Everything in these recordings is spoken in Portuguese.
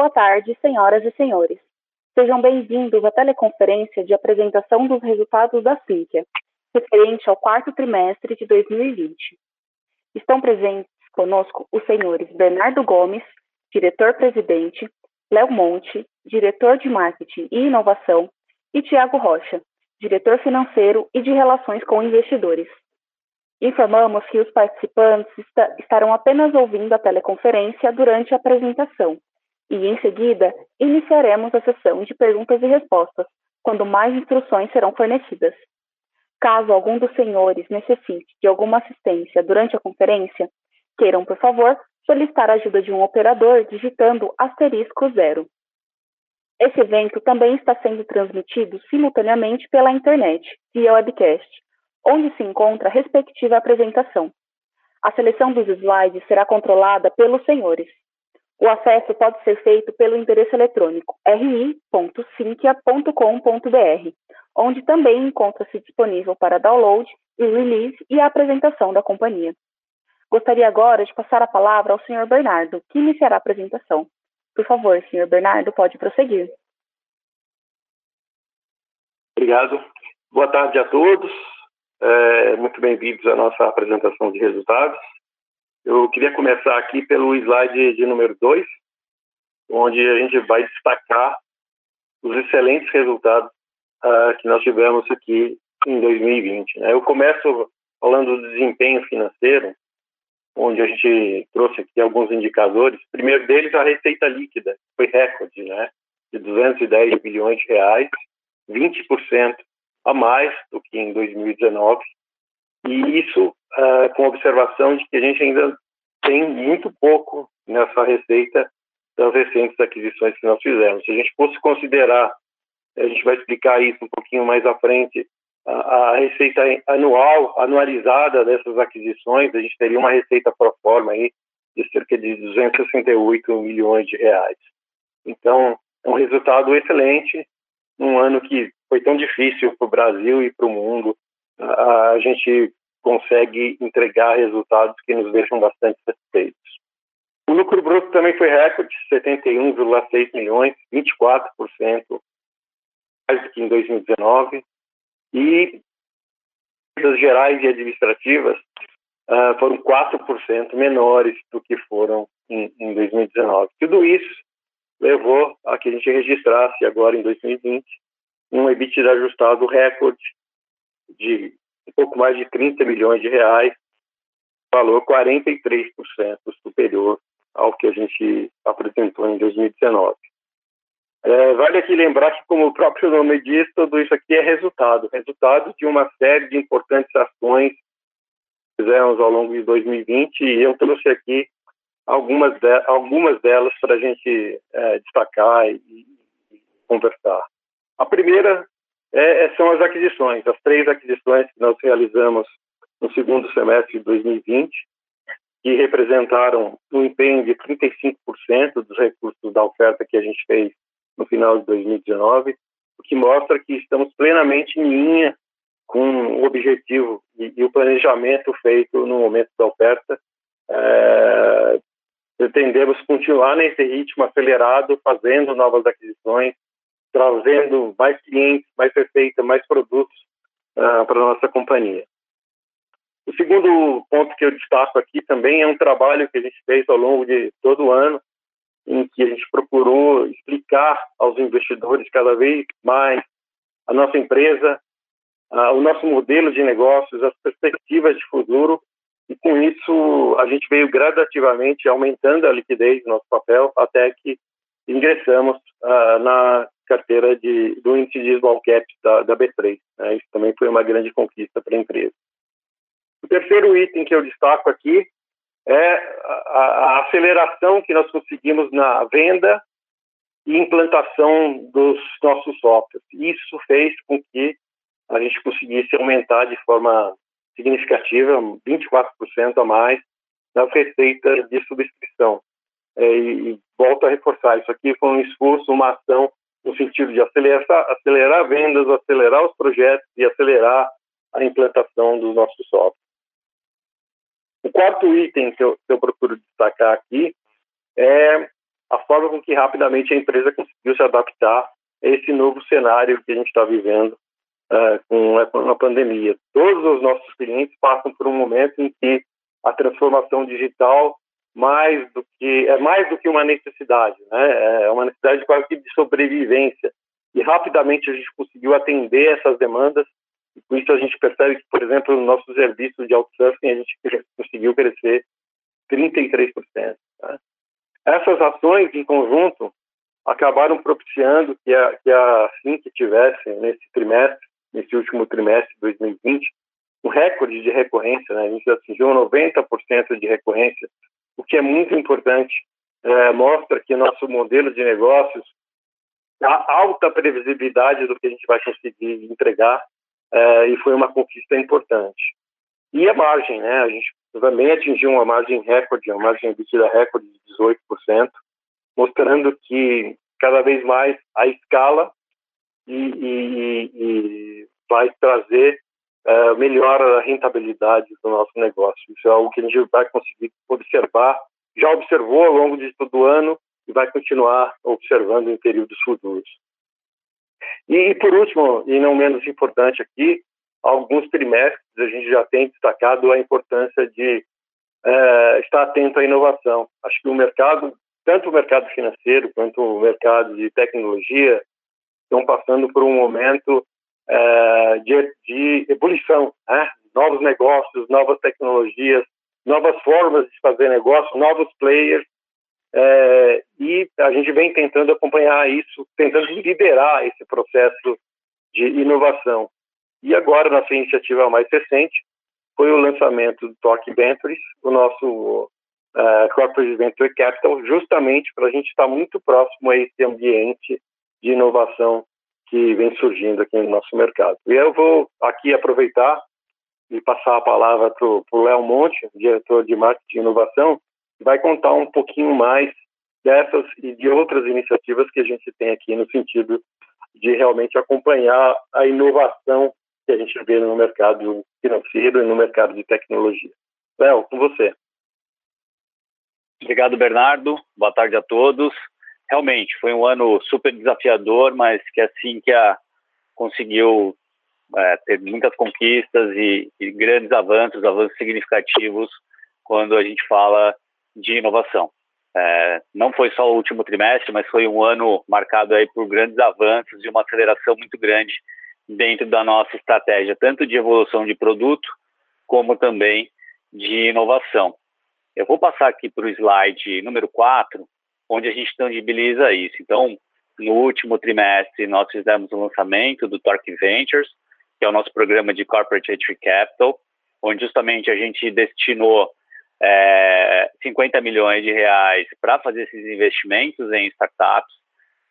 boa tarde, senhoras e senhores. Sejam bem-vindos à teleconferência de apresentação dos resultados da Sinqia, referente ao quarto trimestre de 2020. Estão presentes conosco os senhores Bernardo Gomes, diretor-presidente, Léo Monte, diretor de marketing e inovação, e Tiago Rocha, diretor financeiro e de relações com investidores. Informamos que os participantes estarão apenas ouvindo a teleconferência durante a apresentação e, em seguida, iniciaremos a sessão de perguntas e respostas, quando mais instruções serão fornecidas. Caso algum dos senhores necessite de alguma assistência durante a conferência, queiram, por favor, solicitar a ajuda de um operador digitando asterisco zero. Esse evento também está sendo transmitido simultaneamente pela internet, via webcast, onde se encontra a respectiva apresentação. A seleção dos slides será controlada pelos senhores. O acesso pode ser feito pelo endereço eletrônico ri.sinqia.com.br, onde também encontra-se disponível para download e release e a apresentação da companhia. Gostaria agora de passar a palavra ao Sr. Bernardo, que iniciará a apresentação. Por favor, Sr. Bernardo, pode prosseguir. Obrigado. Boa tarde a todos. É, muito bem-vindos à nossa apresentação de resultados. Eu queria começar aqui pelo slide de número 2, onde a gente vai destacar os excelentes resultados uh, que nós tivemos aqui em 2020. Né? Eu começo falando do desempenho financeiro, onde a gente trouxe aqui alguns indicadores. O primeiro deles, a receita líquida, foi recorde, né? de 210 bilhões de reais, 20% a mais do que em 2019, e isso uh, com observação de que a gente ainda tem muito pouco nessa receita das recentes aquisições que nós fizemos. Se a gente fosse considerar, a gente vai explicar isso um pouquinho mais à frente, a, a receita anual, anualizada dessas aquisições, a gente teria uma receita pro forma aí de cerca de 268 milhões de reais. Então, é um resultado excelente, um ano que foi tão difícil para o Brasil e para o mundo, a gente consegue entregar resultados que nos deixam bastante satisfeitos. O lucro bruto também foi recorde, 71,6 milhões, 24% mais do que em 2019. E as gerais e administrativas uh, foram 4% menores do que foram em, em 2019. Tudo isso levou a que a gente registrasse agora em 2020 um EBITDA ajustado recorde de um pouco mais de 30 milhões de reais, valor 43% superior ao que a gente apresentou em 2019. É, vale aqui lembrar que, como o próprio nome diz, tudo isso aqui é resultado, resultado de uma série de importantes ações que fizemos ao longo de 2020 e eu trouxe aqui algumas, de, algumas delas para a gente é, destacar e, e conversar. A primeira é, é, são as aquisições, as três aquisições que nós realizamos no segundo semestre de 2020, que representaram um empenho de 35% dos recursos da oferta que a gente fez no final de 2019, o que mostra que estamos plenamente em linha com o objetivo e, e o planejamento feito no momento da oferta. É, pretendemos continuar nesse ritmo acelerado, fazendo novas aquisições, trazendo mais clientes, mais receita, mais produtos uh, para a nossa companhia. O segundo ponto que eu destaco aqui também é um trabalho que a gente fez ao longo de todo o ano, em que a gente procurou explicar aos investidores cada vez mais a nossa empresa, uh, o nosso modelo de negócios, as perspectivas de futuro, e com isso a gente veio gradativamente aumentando a liquidez do nosso papel até que ingressamos uh, na carteira de, do índice de small cap da, da B3. Né? Isso também foi uma grande conquista para a empresa. O terceiro item que eu destaco aqui é a, a aceleração que nós conseguimos na venda e implantação dos nossos softwares. Isso fez com que a gente conseguisse aumentar de forma significativa, 24% a mais, nas receitas de subscrição. É, e, e volto a reforçar, isso aqui foi um esforço, uma ação no sentido de acelerar, acelerar vendas, acelerar os projetos e acelerar a implantação dos nossos softwares. O quarto item que eu, que eu procuro destacar aqui é a forma com que rapidamente a empresa conseguiu se adaptar a esse novo cenário que a gente está vivendo uh, com a, pandemia. Todos os nossos clientes passam por um momento em que a transformação digital mais do que é mais do que uma necessidade, né? É uma necessidade quase que de sobrevivência. E rapidamente a gente conseguiu atender essas demandas. E com isso a gente percebe que, por exemplo, no nosso serviço de outsourcing a gente conseguiu crescer 33%. Né? Essas ações em conjunto acabaram propiciando que a, que a que tivesse nesse trimestre, nesse último trimestre de 2020, um recorde de recorrência, né? a gente atingiu 90% de recorrência, o que é muito importante, é, mostra que nosso modelo de negócios, a alta previsibilidade do que a gente vai conseguir entregar, é, e foi uma conquista importante. E a margem, né? A gente também atingiu uma margem recorde, uma margem líquida recorde de 18%, mostrando que cada vez mais a escala e, e, e vai trazer uh, melhor a rentabilidade do nosso negócio. Isso é algo que a gente vai conseguir observar, já observou ao longo de todo o ano e vai continuar observando em períodos futuros. E, por último, e não menos importante aqui, alguns trimestres a gente já tem destacado a importância de é, estar atento à inovação. Acho que o mercado, tanto o mercado financeiro quanto o mercado de tecnologia, estão passando por um momento é, de, de, ebulição, né? novos negócios, novas tecnologias, novas formas de fazer negócio, novos players, é, e a gente vem tentando acompanhar isso, tentando liderar esse processo de inovação. E agora, nossa iniciativa mais recente foi o lançamento do Talk Ventures, o nosso uh, Corporate Venture Capital, justamente para a gente estar muito próximo a esse ambiente de inovação que vem surgindo aqui no nosso mercado. E eu vou aqui aproveitar e passar a palavra para o Léo Monte, diretor de Marketing e Inovação, que vai contar um pouquinho mais dessas e de outras iniciativas que a gente tem aqui no sentido de realmente acompanhar a inovação que a gente vê no mercado financeiro e no mercado de tecnologia. Léo, com você. Obrigado, Bernardo. Boa tarde a todos. Realmente, foi um ano super desafiador, mas que assim que a conseguiu é, ter muitas conquistas e, e, grandes avanços, avanços significativos quando a gente fala de inovação. É, não foi só o último trimestre, mas foi um ano marcado aí por grandes avanços e uma aceleração muito grande dentro da nossa estratégia, tanto de evolução de produto, como também de inovação. Eu vou passar aqui para o slide número 4, onde a gente tangibiliza isso. Então, no último trimestre, nós fizemos o lançamento do Torque Ventures, que é o nosso programa de Corporate Entry Capital, onde justamente a gente destinou é, 50 milhões de reais para fazer esses investimentos em startups,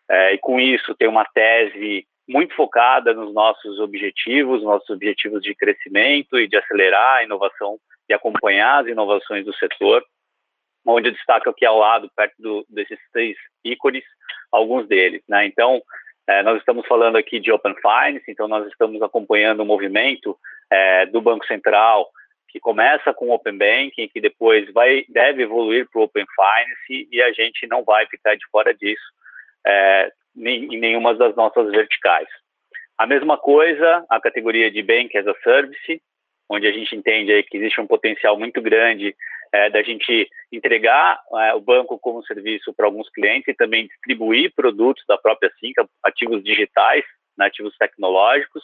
é, e com isso tem uma tese muito focada nos nossos objetivos, nossos objetivos de crescimento e de acelerar a inovação e acompanhar as inovações do setor, onde eu destaco aqui ao lado, perto do, desses três ícones, alguns deles. Né? Então, é, nós estamos falando aqui de Open Finance, então nós estamos acompanhando o movimento é, do Banco Central, que começa com o Open Banking, que depois vai, deve evoluir para o Open Finance, e a gente não vai ficar de fora disso. É, em nenhuma das nossas verticais. A mesma coisa, a categoria de Bank as a Service, onde a gente entende aí que existe um potencial muito grande é, da gente entregar é, o banco como serviço para alguns clientes e também distribuir produtos da própria Cinca, ativos digitais, né, ativos tecnológicos.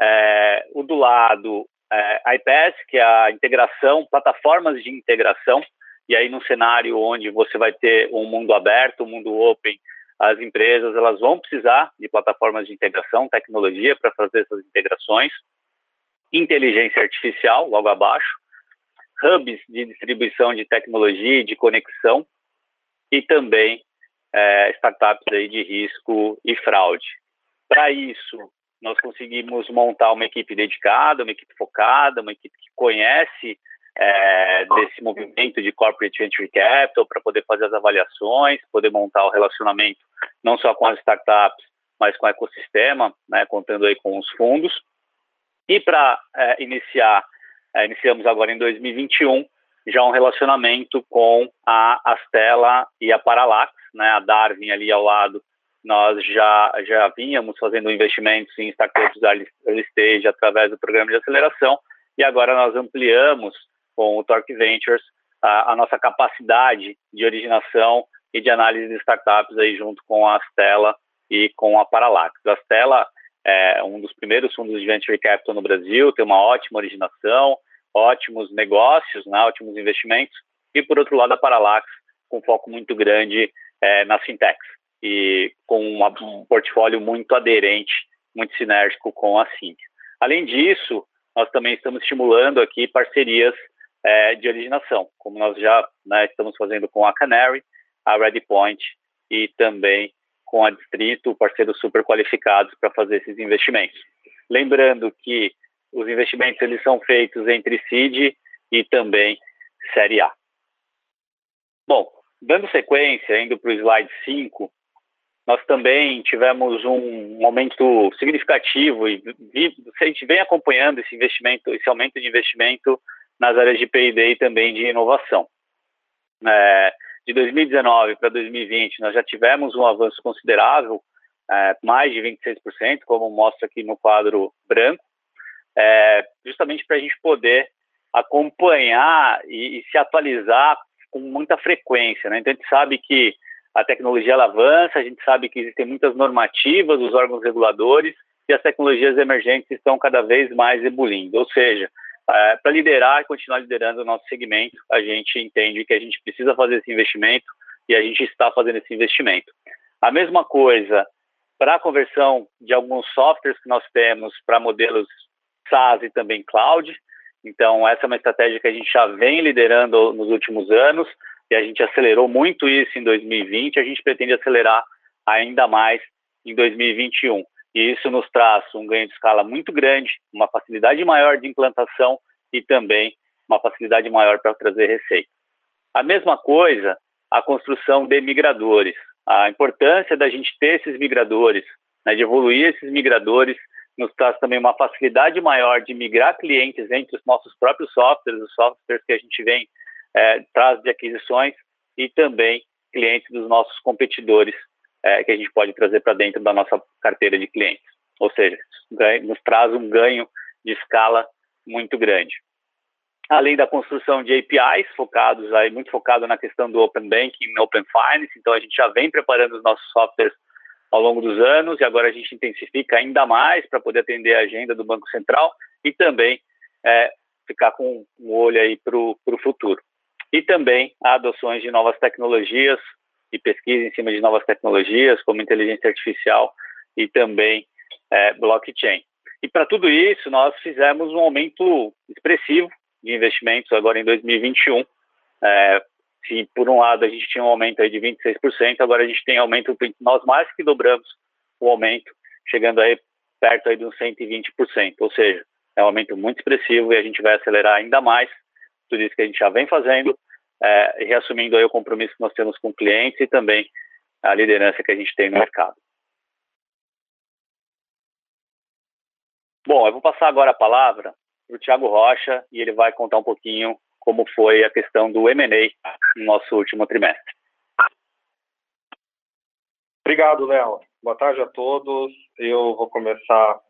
É, o do lado, é, IPS, que é a integração, plataformas de integração, e aí num cenário onde você vai ter um mundo aberto, um mundo open, as empresas elas vão precisar de plataformas de integração, tecnologia para fazer essas integrações, inteligência artificial logo abaixo, hubs de distribuição de tecnologia e de conexão e também é, startups aí de risco e fraude. Para isso, nós conseguimos montar uma equipe dedicada, uma equipe focada, uma equipe que conhece é, desse movimento de corporate venture capital para poder fazer as avaliações, poder montar o relacionamento não só com as startups, mas com o ecossistema, né, contando aí com os fundos. E para é, iniciar, iniciamos agora em 2021 já um relacionamento com a Astela e a Paralax, né, a Darwin ali ao lado, nós já, já vínhamos fazendo investimentos em startups early stage através do programa de aceleração e agora nós ampliamos com o Torque Ventures a, a nossa capacidade de originação e de análise de startups aí junto com a Stella e com a Paralax. A Stella é um dos primeiros fundos de venture capital no Brasil, tem uma ótima originação, ótimos negócios, né, ótimos investimentos, e por outro lado a Paralax com foco muito grande é, nas fintechs e com uma, um portfólio muito aderente, muito sinérgico com a Cintia. Além disso, nós também estamos estimulando aqui parcerias é, de originação, como nós já né, estamos fazendo com a Canary, a ReadyPoint e também com a Distrito, parceiros super qualificados para fazer esses investimentos. Lembrando que os investimentos eles são feitos entre seed e também série A. Bom, dando sequência, indo para o slide 5, nós também tivemos um aumento significativo e a gente vem acompanhando esse investimento, esse aumento de investimento nas áreas de P&D e também de inovação. É, de 2019 para 2020, nós já tivemos um avanço considerável, é, mais de 26%, como mostra aqui no quadro branco, é, justamente para a gente poder acompanhar e, e, se atualizar com muita frequência. Né? Então, a gente sabe que a tecnologia avança, a gente sabe que existem muitas normativas dos órgãos reguladores e as tecnologias emergentes estão cada vez mais ebulindo. Ou seja, é, para liderar e continuar liderando o nosso segmento, a gente entende que a gente precisa fazer esse investimento e a gente está fazendo esse investimento. A mesma coisa para a conversão de alguns softwares que nós temos para modelos SaaS e também cloud. Então, essa é uma estratégia que a gente já vem liderando nos últimos anos e a gente acelerou muito isso em 2020. A gente pretende acelerar ainda mais em 2021. E isso nos traz um ganho de escala muito grande, uma facilidade maior de implantação e também uma facilidade maior para trazer receita. A mesma coisa, a construção de migradores. A importância da gente ter esses migradores, né, de evoluir esses migradores, nos traz também uma facilidade maior de migrar clientes entre os nossos próprios softwares, os softwares que a gente vem é, traz de aquisições e também clientes dos nossos competidores é, que a gente pode trazer para dentro da nossa carteira de clientes. Ou seja, nos traz um ganho de escala muito grande. Além da construção de APIs focados aí muito focado na questão do Open Banking Open Finance, então a gente já vem preparando os nossos softwares ao longo dos anos e agora a gente intensifica ainda mais para poder atender a agenda do Banco Central e também é, ficar com um olho aí para o futuro. E também adoções de novas tecnologias, e pesquisa em cima de novas tecnologias, como inteligência artificial e também é, blockchain. E para tudo isso, nós fizemos um aumento expressivo de investimentos agora em 2021. É, se por um lado a gente tinha um aumento aí de 26%, agora a gente tem aumento, nós mais que dobramos o aumento, chegando aí perto aí de uns 120%. Ou seja, é um aumento muito expressivo e a gente vai acelerar ainda mais tudo isso que a gente já vem fazendo é, reassumindo aí o compromisso que nós temos com clientes e também a liderança que a gente tem no mercado. Bom, eu vou passar agora a palavra para o Thiago Rocha e ele vai contar um pouquinho como foi a questão do M&A no nosso último trimestre. Obrigado, Léo. Boa tarde a todos. Eu vou começar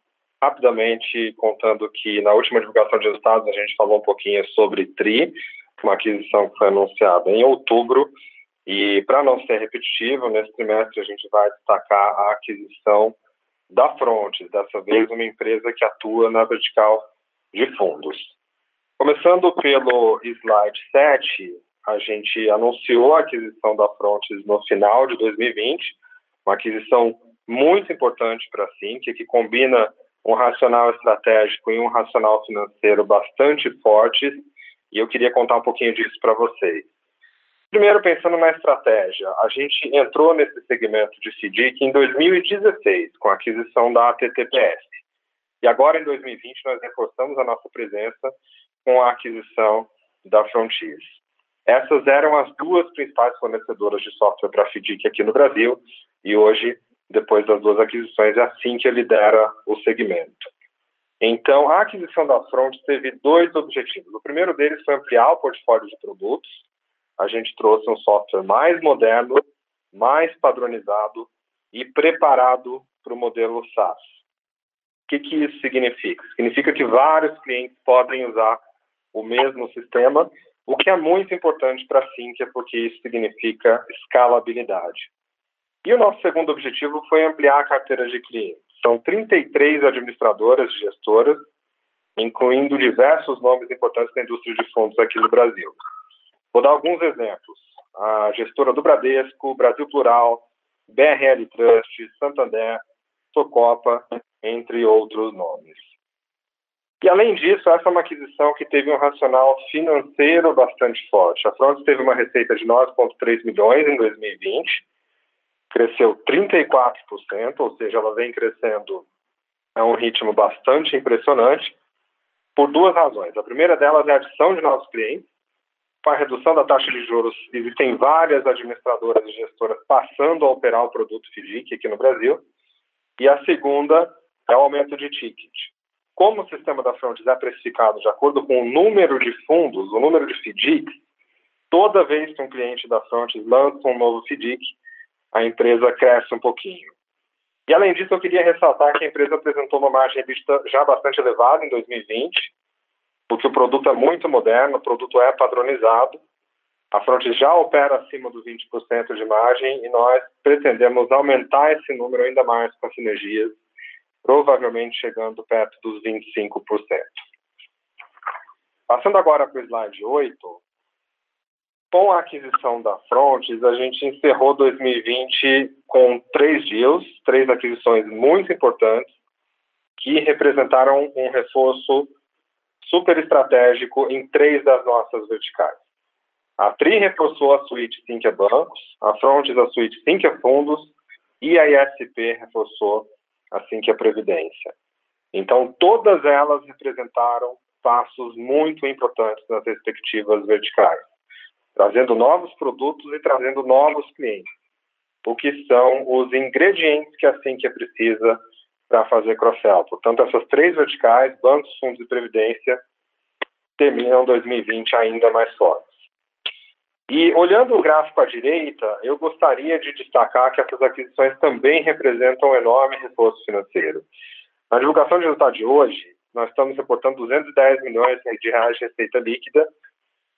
rapidamente contando que na última divulgação de resultados a gente falou um pouquinho sobre TRI, uma aquisição que foi anunciada em outubro. E, para não ser repetitivo, nesse trimestre a gente vai destacar a aquisição da Frontes, dessa vez uma empresa que atua na vertical de fundos. Começando pelo slide 7, a gente anunciou a aquisição da Frontes no final de 2020, uma aquisição muito importante para a Cinque, que combina um racional estratégico e um racional financeiro bastante fortes e eu queria contar um pouquinho disso para vocês. Primeiro, pensando na estratégia, a gente entrou nesse segmento de FDIC em 2016, com a aquisição da ATTPS. E agora, em 2020, nós reforçamos a nossa presença com a aquisição da Frontiers. Essas eram as duas principais fornecedoras de software para FDIC aqui no Brasil, e hoje, depois das duas aquisições, é assim que lidera o segmento. Então, a aquisição da Front teve dois objetivos. O primeiro deles foi ampliar o portfólio de produtos. A gente trouxe um software mais moderno, mais padronizado e preparado para o modelo SaaS. O que, que isso significa? Significa que vários clientes podem usar o mesmo sistema, o que é muito importante para a Sinqia, porque isso significa escalabilidade. E o nosso segundo objetivo foi ampliar a carteira de clientes. São 33 administradoras e gestoras, incluindo diversos nomes importantes da indústria de fundos aqui no Brasil. Vou dar alguns exemplos. A gestora do Bradesco, Brasil Plural, BRL Trust, Santander, Socopa, entre outros nomes. E além disso, essa é uma aquisição que teve um racional financeiro bastante forte. A Frontes teve uma receita de 9,3 milhões em 2020, cresceu 34%, ou seja, ela vem crescendo a um ritmo bastante impressionante, por duas razões. A primeira delas é a adição de novos clientes. Com a redução da taxa de juros, existem várias administradoras e gestoras passando a operar o produto FDIC aqui no Brasil. E a segunda é o aumento de ticket. Como o sistema da Frontes é precificado de acordo com o número de fundos, o número de FDIC, toda vez que um cliente da Frontes lança um novo FDIC, a empresa cresce um pouquinho. E além disso, eu queria ressaltar que a empresa apresentou uma margem já bastante elevada em 2020, porque o produto é muito moderno, o produto é padronizado, a Fronte já opera acima dos 20% de margem e nós pretendemos aumentar esse número ainda mais com sinergias, provavelmente chegando perto dos 25%. Passando agora para o slide 8, com a aquisição da Frontes, a gente encerrou 2020 com três deals, três aquisições muito importantes, que representaram um reforço super estratégico em três das nossas verticais. A TRI reforçou a suíte Sinqia Bancos, a Frontes a suíte Sinqia Fundos e a ISP reforçou a Sinqia Previdência. Então, todas elas representaram passos muito importantes nas respectivas verticais trazendo novos produtos e trazendo novos clientes, o que são os ingredientes que a Sinqia precisa para fazer cross-sell. Portanto, essas três verticais, bancos, fundos e previdência, terminam 2020 ainda mais fortes. E olhando o gráfico à direita, eu gostaria de destacar que essas aquisições também representam um enorme reforço financeiro. Na divulgação de resultado de hoje, nós estamos reportando 210 milhões de reais de receita líquida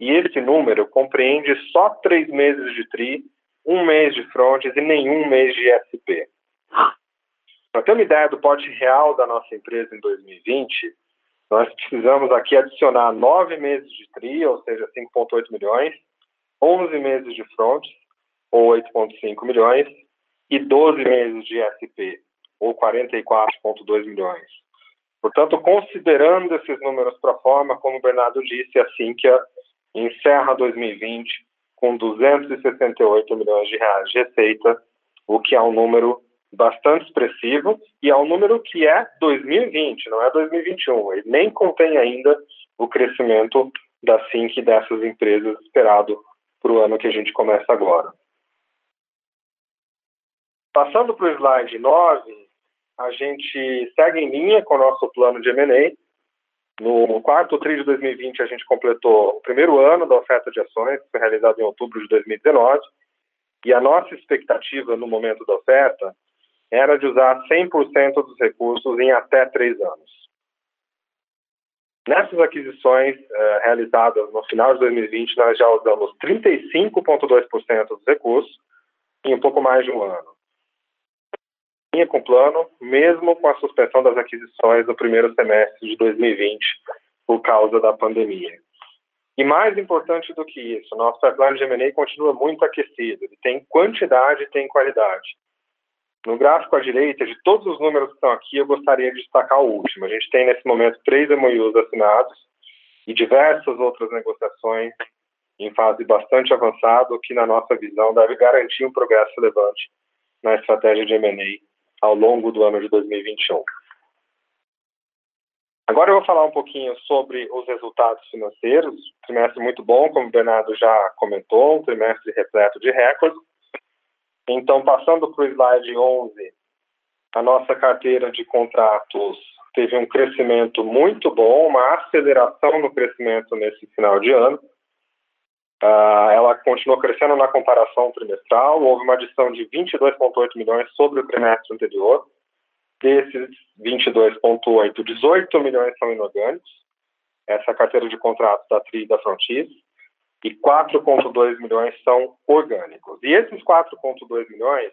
e esse número compreende só três meses de TRI, um mês de frontes e nenhum mês de SP. Para ter uma ideia do porte real da nossa empresa em 2020, nós precisamos aqui adicionar nove meses de TRI, ou seja, 5,8 milhões, 11 meses de frontes, ou 8,5 milhões, e 12 meses de SP, ou 44,2 milhões. Portanto, considerando esses números para forma, como o Bernardo disse, assim que a encerra 2020 com 268 milhões de reais de receita, o que é um número bastante expressivo e é um número que é 2020, não é 2021. Ele nem contém ainda o crescimento da SINC dessas empresas esperado para o ano que a gente começa agora. Passando para o slide 9, a gente segue em linha com o nosso plano de M&A, no quarto TRI de 2020, a gente completou o primeiro ano da oferta de ações, que foi realizado em outubro de 2019, e a nossa expectativa no momento da oferta era de usar 100% dos recursos em até três anos. Nessas aquisições eh, realizadas no final de 2020, nós já usamos 35,2% dos recursos em um pouco mais de um ano linha com plano, mesmo com a suspensão das aquisições no primeiro semestre de 2020 por causa da pandemia. E mais importante do que isso, nosso pipeline de M&A continua muito aquecido. Ele tem quantidade e tem qualidade. No gráfico à direita, de todos os números que estão aqui, eu gostaria de destacar o último. A gente tem, nesse momento, três MOUs assinados e diversas outras negociações em fase bastante avançada, o que, na nossa visão, deve garantir um progresso relevante na estratégia de M&A ao longo do ano de 2021. Agora eu vou falar um pouquinho sobre os resultados financeiros. Trimestre muito bom, como o Bernardo já comentou, um trimestre repleto de recordes. Então, passando para o slide 11, a nossa carteira de contratos teve um crescimento muito bom, uma aceleração no crescimento nesse final de ano. Uh, ela continuou crescendo na comparação trimestral, houve uma adição de 22,8 milhões sobre o trimestre anterior. Desses 22,8, 18 milhões são inorgânicos, essa é carteira de contratos da TRI da Frontis, e 4,2 milhões são orgânicos. E esses 4,2 milhões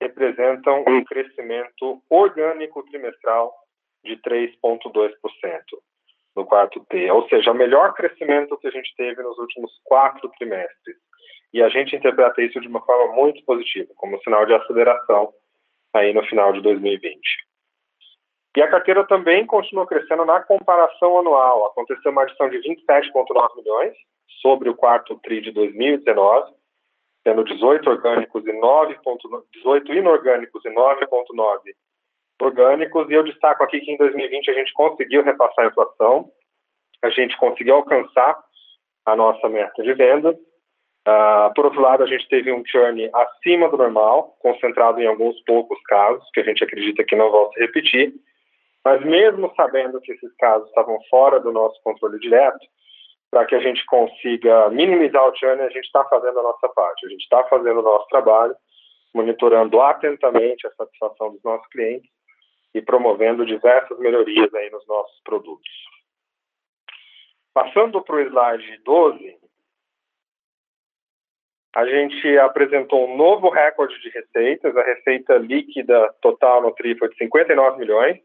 representam um crescimento orgânico trimestral de 3,2% no quarto T, ou seja, o melhor crescimento que a gente teve nos últimos quatro trimestres. E a gente interpreta isso de uma forma muito positiva, como sinal de aceleração aí no final de 2020. E a carteira também continuou crescendo na comparação anual. Aconteceu uma adição de 27,9 milhões sobre o quarto TRI de 2019, tendo 18 orgânicos e 9 18 inorgânicos e 9,9 orgânicos. E eu destaco aqui que em 2020 a gente conseguiu repassar a inflação, a gente conseguiu alcançar a nossa meta de vendas. Uh, por outro lado, a gente teve um churn acima do normal, concentrado em alguns poucos casos, que a gente acredita que não vão se repetir. Mas mesmo sabendo que esses casos estavam fora do nosso controle direto, para que a gente consiga minimizar o churn, a gente está fazendo a nossa parte, a gente está fazendo o nosso trabalho, monitorando atentamente a satisfação dos nossos clientes e promovendo diversas melhorias aí nos nossos produtos. Passando para o slide 12, a gente apresentou um novo recorde de receitas, a receita líquida total no TRI foi de 59 milhões,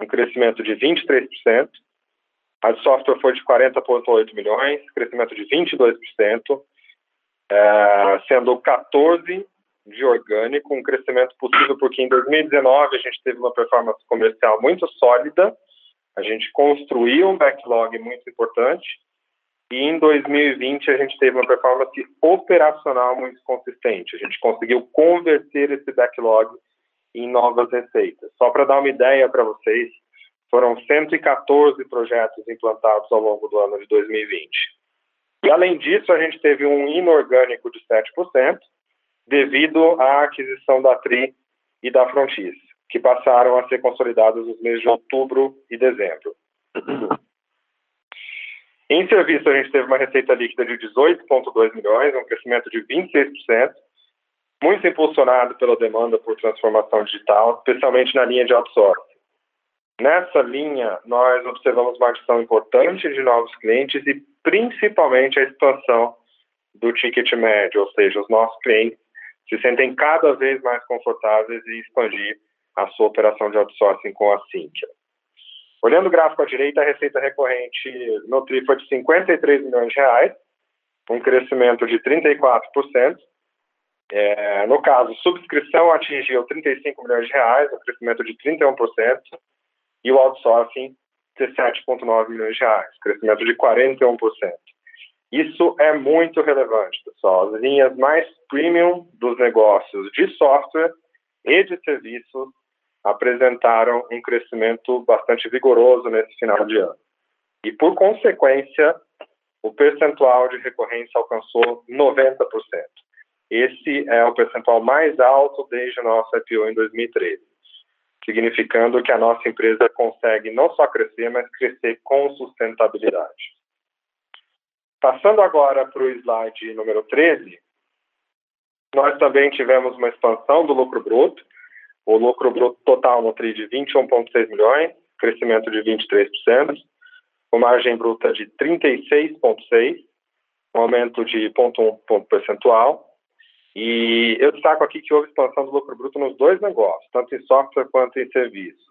um crescimento de 23%. A de software foi de 40,8 milhões, crescimento de 22%, é, sendo 14 de orgânico, um crescimento possível porque em 2019 a gente teve uma performance comercial muito sólida, a gente construiu um backlog muito importante e em 2020 a gente teve uma performance operacional muito consistente. A gente conseguiu converter esse backlog em novas receitas. Só para dar uma ideia para vocês, foram 114 projetos implantados ao longo do ano de 2020. E, além disso, a gente teve um inorgânico de 7%, devido à aquisição da TRI e da Frontis, que passaram a ser consolidados nos meses de outubro e dezembro. Em serviço, a gente teve uma receita líquida de 18,2 milhões, um crescimento de 26%, muito impulsionado pela demanda por transformação digital, especialmente na linha de outsourcing. Nessa linha, nós observamos uma adição importante de novos clientes e principalmente a expansão do ticket médio, ou seja, os nossos clientes se sentem cada vez mais confortáveis em expandir a sua operação de outsourcing com a Sinqia. Olhando o gráfico à direita, a receita recorrente no TRI foi de 53 milhões de reais, um crescimento de 34%. É, no caso, subscrição atingiu 35 milhões de reais, um crescimento de 31% e o outsourcing 17,9 milhões de reais, crescimento de 41%. Isso é muito relevante, pessoal. As linhas mais premium dos negócios de software e de serviços apresentaram um crescimento bastante vigoroso nesse final de ano. E, por consequência, o percentual de recorrência alcançou 90%. Esse é o percentual mais alto desde o nosso IPO em 2013 significando que a nossa empresa consegue não só crescer, mas crescer com sustentabilidade. Passando agora para o slide número 13, nós também tivemos uma expansão do lucro bruto, o lucro bruto total no TRI de 21,6 milhões, crescimento de 23%, com margem bruta de 36,6%, um aumento de 0,1 ponto percentual, e eu destaco aqui que houve expansão do lucro bruto nos dois negócios, tanto em software quanto em serviços.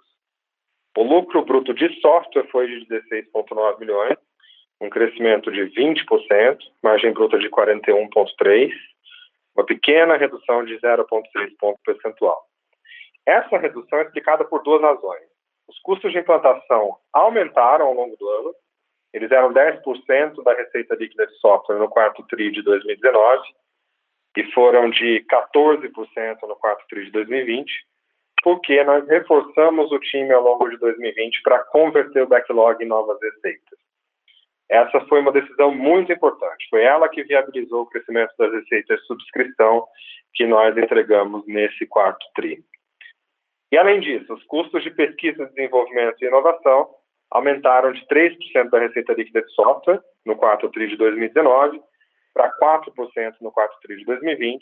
O lucro bruto de software foi de 16,9 milhões, um crescimento de 20%, margem bruta de 41,3%, uma pequena redução de 0,6 ponto percentual. Essa redução é explicada por duas razões. Os custos de implantação aumentaram ao longo do ano, eles eram 10% da receita líquida de software no quarto TRI de 2019, e foram de 14% no quarto TRI de 2020, porque nós reforçamos o time ao longo de 2020 para converter o backlog em novas receitas. Essa foi uma decisão muito importante. Foi ela que viabilizou o crescimento das receitas de subscrição que nós entregamos nesse quarto TRI. E, além disso, os custos de pesquisa, desenvolvimento e inovação aumentaram de 3% da receita líquida de software no quarto TRI de 2019 para 4% no quarto TRI de 2020,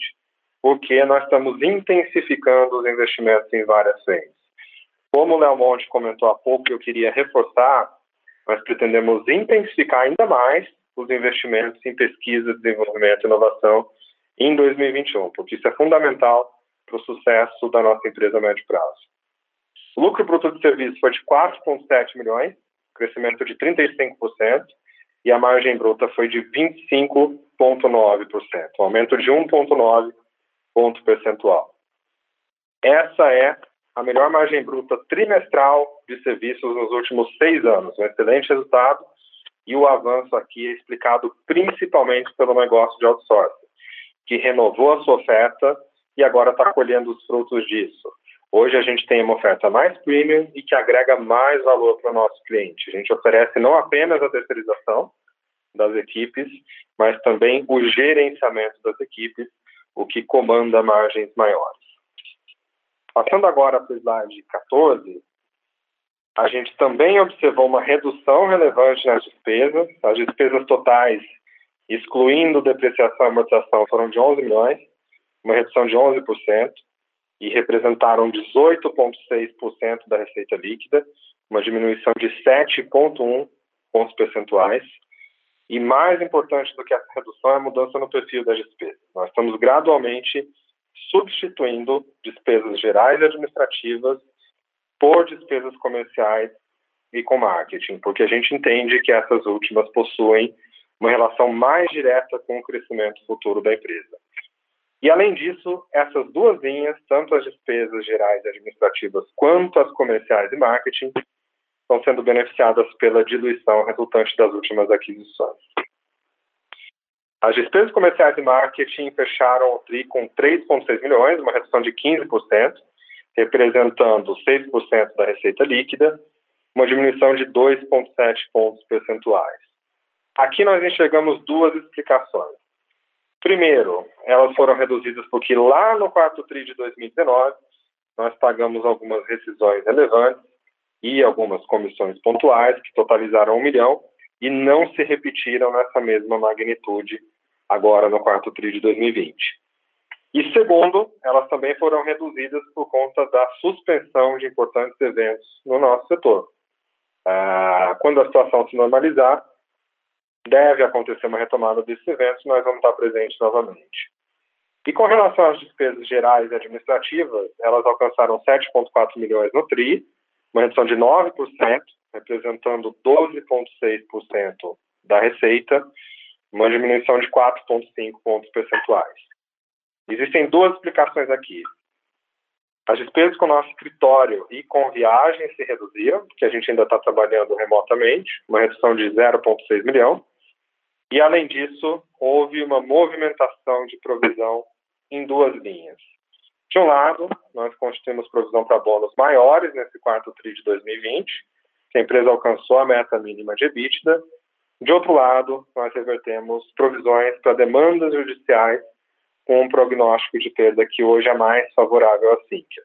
porque nós estamos intensificando os investimentos em várias frentes. Como o Léo Monte comentou há pouco, eu queria reforçar, nós pretendemos intensificar ainda mais os investimentos em pesquisa, desenvolvimento e inovação em 2021, porque isso é fundamental para o sucesso da nossa empresa a médio prazo. O lucro bruto de serviço foi de 4,7 milhões, crescimento de 35%, e a margem bruta foi de 25,9%, um aumento de 1,9 ponto percentual. Essa é a melhor margem bruta trimestral de serviços nos últimos seis anos, um excelente resultado, e o avanço aqui é explicado principalmente pelo negócio de outsourcing, que renovou a sua oferta e agora está colhendo os frutos disso. Hoje a gente tem uma oferta mais premium e que agrega mais valor para o nosso cliente. A gente oferece não apenas a terceirização das equipes, mas também o gerenciamento das equipes, o que comanda margens maiores. Passando agora para o slide 14, a gente também observou uma redução relevante nas despesas. As despesas totais, excluindo depreciação e amortização, foram de 11 milhões, uma redução de 11% e representaram 18,6% da receita líquida, uma diminuição de 7,1 pontos percentuais. E mais importante do que essa redução é a mudança no perfil das despesas. Nós estamos gradualmente substituindo despesas gerais e administrativas por despesas comerciais e com marketing, porque a gente entende que essas últimas possuem uma relação mais direta com o crescimento futuro da empresa. E, além disso, essas duas linhas, tanto as despesas gerais e administrativas quanto as comerciais e marketing, estão sendo beneficiadas pela diluição resultante das últimas aquisições. As despesas comerciais e marketing fecharam o TRI com 3,6 milhões, uma redução de 15%, representando 6% da receita líquida, uma diminuição de 2,7 pontos percentuais. Aqui nós enxergamos duas explicações. Primeiro, elas foram reduzidas porque lá no quarto TRI de 2019, nós pagamos algumas rescisões relevantes e algumas comissões pontuais, que totalizaram um milhão, e não se repetiram nessa mesma magnitude agora no quarto TRI de 2020. E segundo, elas também foram reduzidas por conta da suspensão de importantes eventos no nosso setor. Ah, quando a situação se normalizar, deve acontecer uma retomada desses eventos, nós vamos estar presentes novamente. E com relação às despesas gerais e administrativas, elas alcançaram 7,4 milhões no TRI, uma redução de 9%, representando 12,6% da receita, uma diminuição de 4,5 pontos percentuais. Existem duas explicações aqui. As despesas com o nosso escritório e com viagens se reduziram, porque a gente ainda está trabalhando remotamente, uma redução de 0,6 milhão. E, além disso, houve uma movimentação de provisão em duas linhas. De um lado, nós constituímos provisão para bônus maiores nesse quarto TRI de 2020, que a empresa alcançou a meta mínima de EBITDA. De outro lado, nós revertemos provisões para demandas judiciais com um prognóstico de perda que hoje é mais favorável à Cíntia.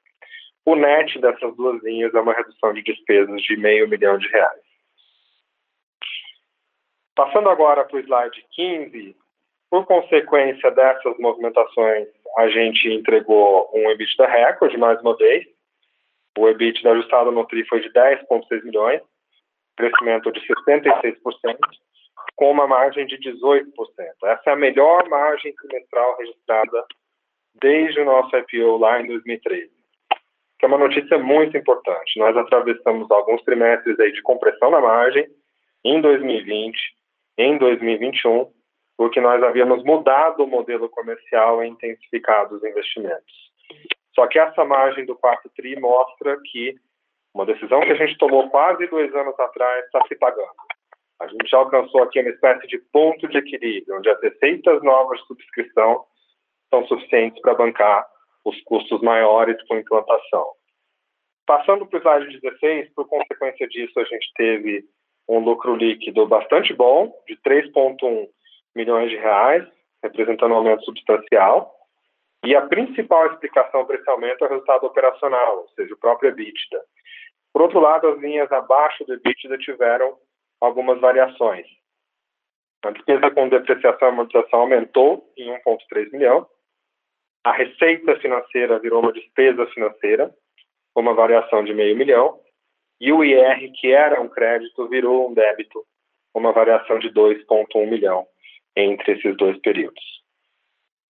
O net dessas duas linhas é uma redução de despesas de meio milhão de reais. Passando agora para o slide 15, por consequência dessas movimentações, a gente entregou um EBITDA recorde, mais uma vez. O EBITDA ajustado no TRI foi de 10,6 milhões, crescimento de 66%, com uma margem de 18%. Essa é a melhor margem trimestral registrada desde o nosso IPO lá em 2013. Que é uma notícia muito importante. Nós atravessamos alguns trimestres aí de compressão na margem em 2020 em 2021, porque nós havíamos mudado o modelo comercial e intensificado os investimentos. Só que essa margem do quarto TRI mostra que uma decisão que a gente tomou quase dois anos atrás está se pagando. A gente já alcançou aqui uma espécie de ponto de equilíbrio, onde as receitas novas de subscrição são suficientes para bancar os custos maiores com implantação. Passando para o slide 16, por consequência disso, a gente teve um lucro líquido bastante bom, de 3,1 milhões de reais, representando um aumento substancial. E a principal explicação para esse aumento é o resultado operacional, ou seja, o próprio EBITDA. Por outro lado, as linhas abaixo do EBITDA tiveram algumas variações. A despesa com depreciação e amortização aumentou em 1,3 milhão. A receita financeira virou uma despesa financeira, uma variação de meio milhão. E o IR, que era um crédito, virou um débito, uma variação de 2,1 milhão entre esses dois períodos.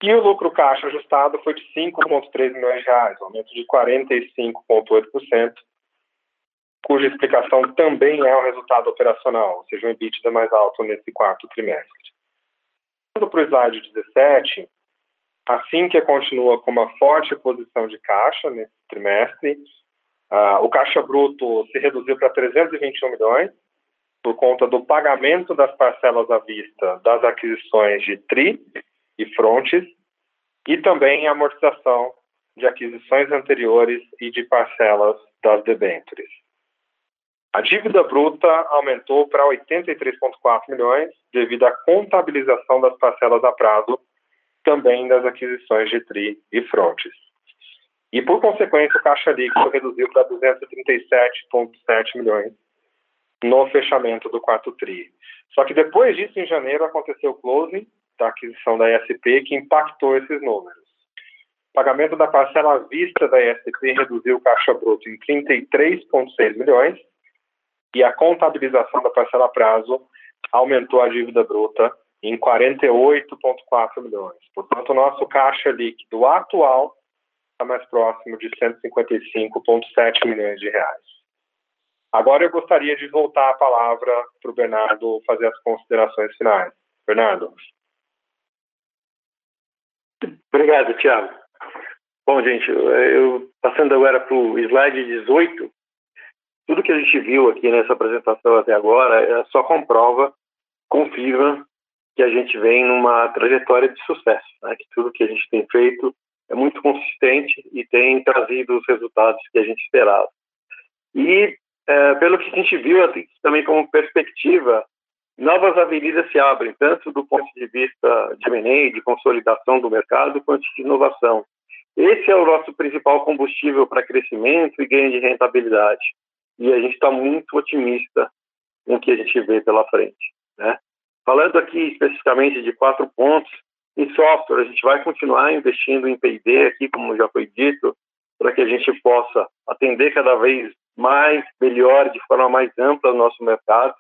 E o lucro caixa ajustado foi de 5,3 milhões de reais, um aumento de 45,8%, cuja explicação também é o resultado operacional, ou seja, um EBITDA mais alto nesse quarto trimestre. Indo para o slide 17, assim que continua com uma forte posição de caixa nesse trimestre, uh, o caixa bruto se reduziu para 321 milhões, por conta do pagamento das parcelas à vista das aquisições de TRI e Frontes, e também a amortização de aquisições anteriores e de parcelas das debêntures. A dívida bruta aumentou para 83,4 milhões devido à contabilização das parcelas a prazo, também das aquisições de TRI e Frontes. E, por consequência, o caixa líquido reduziu para 237,7 milhões no fechamento do quarto TRI. Só que depois disso, em janeiro, aconteceu o closing da aquisição da ESP, que impactou esses números. O pagamento da parcela à vista da ESP reduziu o caixa bruto em 33,6 milhões e a contabilização da parcela a prazo aumentou a dívida bruta em 48,4 milhões. Portanto, o nosso caixa líquido atual está mais próximo de 155,7 milhões de reais. Agora eu gostaria de voltar a palavra para o Bernardo fazer as considerações finais. Bernardo. Obrigado, Tiago. Bom, gente, eu passando agora para o slide 18, tudo que a gente viu aqui nessa apresentação até agora é só comprova, confirma que a gente vem numa trajetória de sucesso, né? que tudo que a gente tem feito é muito consistente e tem trazido os resultados que a gente esperava. E é, pelo que a gente viu assim, também como perspectiva, novas avenidas se abrem, tanto do ponto de vista de M&A, de consolidação do mercado, quanto de inovação. Esse é o nosso principal combustível para crescimento e ganho de rentabilidade e a gente está muito otimista com o que a gente vê pela frente. Né? Falando aqui especificamente de quatro pontos, em software, a gente vai continuar investindo em P&D aqui, como já foi dito, para que a gente possa atender cada vez mais, melhor, de forma mais ampla o nosso mercado.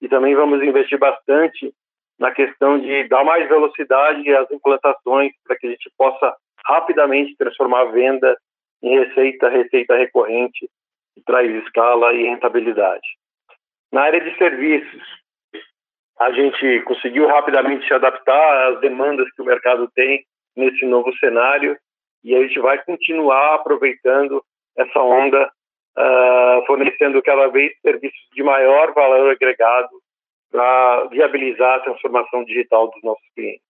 E também vamos investir bastante na questão de dar mais velocidade às implantações para que a gente possa rapidamente transformar a venda em receita, receita recorrente que traz escala e rentabilidade. Na área de serviços, a gente conseguiu rapidamente se adaptar às demandas que o mercado tem nesse novo cenário e a gente vai continuar aproveitando essa onda, uh, fornecendo cada vez serviços de maior valor agregado para viabilizar a transformação digital dos nossos clientes.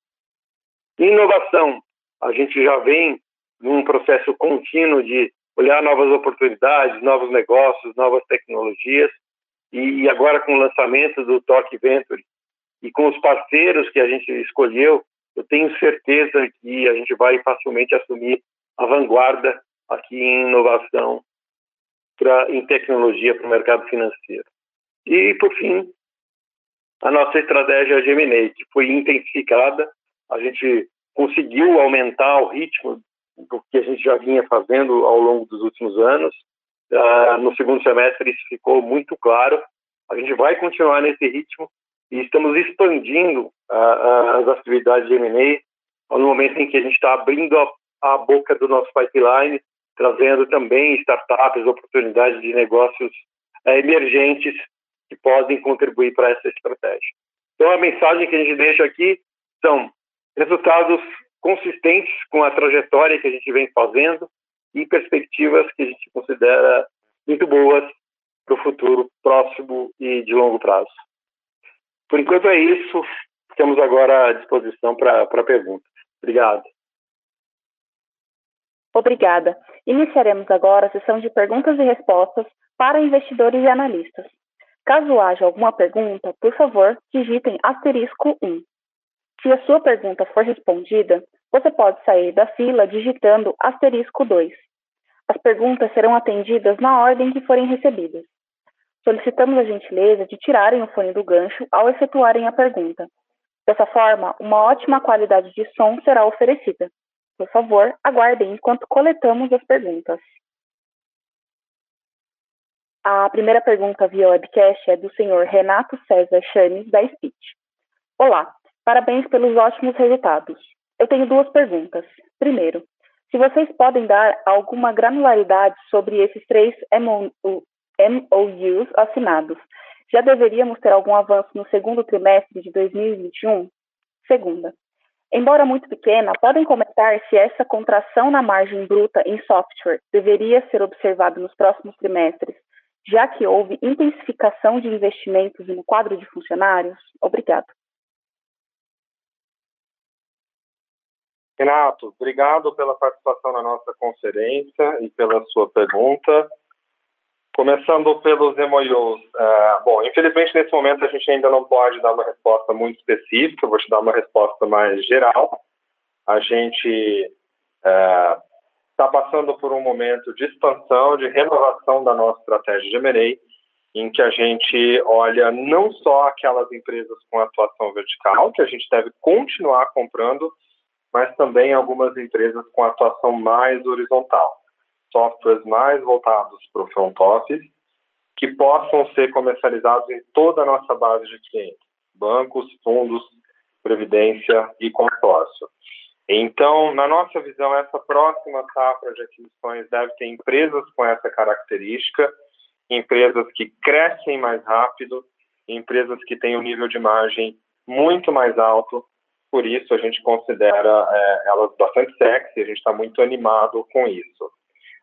Inovação, a gente já vem num processo contínuo de olhar novas oportunidades, novos negócios, novas tecnologias. E agora com o lançamento do Talk Venture e com os parceiros que a gente escolheu, eu tenho certeza que a gente vai facilmente assumir a vanguarda aqui em inovação pra, em tecnologia para o mercado financeiro. E, por fim, a nossa estratégia M&A, que foi intensificada, a gente conseguiu aumentar o ritmo do que a gente já vinha fazendo ao longo dos últimos anos. Uh, no segundo semestre isso ficou muito claro. A gente vai continuar nesse ritmo e estamos expandindo uh, as atividades de M&A no momento em que a gente está abrindo a, a, boca do nosso pipeline, trazendo também startups, oportunidades de negócios uh, emergentes que podem contribuir para essa estratégia. Então, a mensagem que a gente deixa aqui são resultados consistentes com a trajetória que a gente vem fazendo e perspectivas que a gente considera muito boas para o futuro próximo e de longo prazo. Por enquanto é isso. Estamos agora à disposição para perguntas. Obrigado. Obrigada. Iniciaremos agora a sessão de perguntas e respostas para investidores e analistas. Caso haja alguma pergunta, por favor, digitem asterisco 1. Se a sua pergunta for respondida, você pode sair da fila digitando asterisco 2. As perguntas serão atendidas na ordem que forem recebidas. Solicitamos a gentileza de tirarem o fone do gancho ao efetuarem a pergunta. Dessa forma, uma ótima qualidade de som será oferecida. Por favor, aguardem enquanto coletamos as perguntas. A primeira pergunta via webcast é do senhor Renato César Chanes, da Speech. Olá, parabéns pelos ótimos resultados. Eu tenho duas perguntas. Primeiro, se vocês podem dar alguma granularidade sobre esses três MOUs assinados, já deveríamos ter algum avanço no segundo trimestre de 2021? Segunda, embora muito pequena, podem comentar se essa contração na margem bruta em software deveria ser observada nos próximos trimestres, já que houve intensificação de investimentos no quadro de funcionários? Obrigado. Renato, obrigado pela participação na nossa conferência e pela sua pergunta. Começando pelos MOUs. Uh, bom, infelizmente, nesse momento, a gente ainda não pode dar uma resposta muito específica, vou te dar uma resposta mais geral. A gente está é, uh, passando por um momento de expansão, de renovação da nossa estratégia de M&A, em que a gente olha não só aquelas empresas com atuação vertical, que a gente deve continuar comprando, mas também algumas empresas com atuação mais horizontal, softwares mais voltados para o front office, que possam ser comercializados em toda a nossa base de clientes, bancos, fundos, previdência e consórcio. Então, na nossa visão, essa próxima safra de aquisições deve ter empresas com essa característica, empresas que crescem mais rápido, empresas que têm um nível de margem muito mais alto por isso a gente considera é, elas bastante sexy, a gente está muito animado com isso.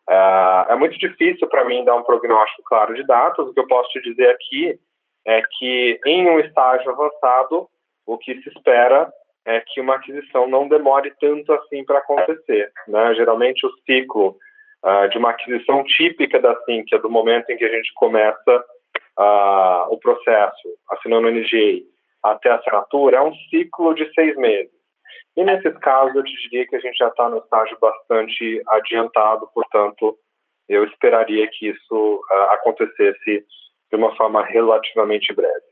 É, é muito difícil para mim dar um prognóstico claro de datas, o que eu posso te dizer aqui é que em um estágio avançado, o que se espera é que uma aquisição não demore tanto assim para acontecer. Né? Geralmente o ciclo uh, de uma aquisição típica da Sinqia, do momento em que a gente começa uh, o processo, assinando o NGA, até a assinatura é um ciclo de seis meses. E nesses casos, eu te diria que a gente já está no estágio bastante adiantado, portanto, eu esperaria que isso uh, acontecesse de uma forma relativamente breve.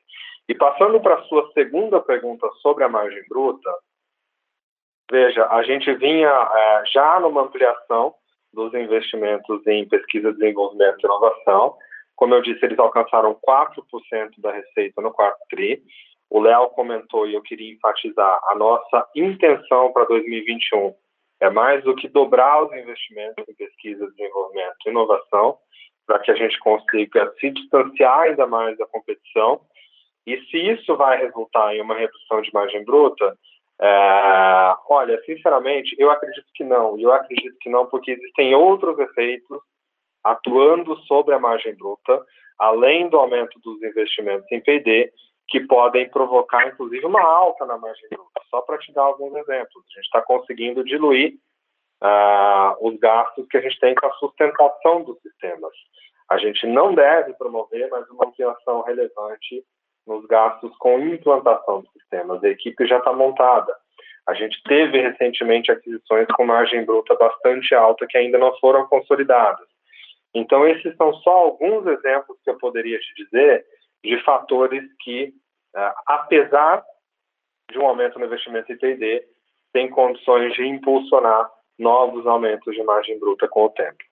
E passando para a sua segunda pergunta sobre a margem bruta, veja, a gente vinha uh, já numa ampliação dos investimentos em pesquisa, desenvolvimento e inovação. Como eu disse, eles alcançaram 4% da receita no quarto TRI. O Léo comentou e eu queria enfatizar a nossa intenção para 2021 é mais do que dobrar os investimentos em pesquisa, desenvolvimento e inovação, para que a gente consiga se distanciar ainda mais da competição. E se isso vai resultar em uma redução de margem bruta, é, olha, sinceramente, eu acredito que não. E eu acredito que não porque existem outros efeitos atuando sobre a margem bruta, além do aumento dos investimentos em P&D, que podem provocar, inclusive, uma alta na margem bruta. Só para te dar alguns exemplos, a gente está conseguindo diluir uh, os gastos que a gente tem com a sustentação dos sistemas. A gente não deve promover mais uma ampliação relevante nos gastos com implantação dos sistemas. A equipe já está montada. A gente teve recentemente aquisições com margem bruta bastante alta que ainda não foram consolidadas. Então, esses são só alguns exemplos que eu poderia te dizer de fatores que, apesar de um aumento no investimento em T&D, tem condições de impulsionar novos aumentos de margem bruta com o tempo.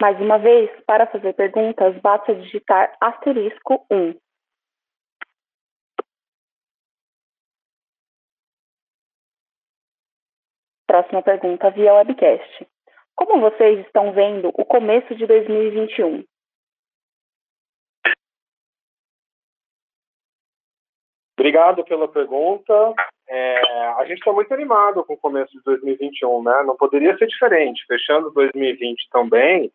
Mais uma vez, para fazer perguntas, basta digitar asterisco 1. Próxima pergunta via webcast. Como vocês estão vendo o começo de 2021? Obrigado pela pergunta. É, a gente está muito animado com o começo de 2021, né? Não poderia ser diferente. Fechando 2020 também,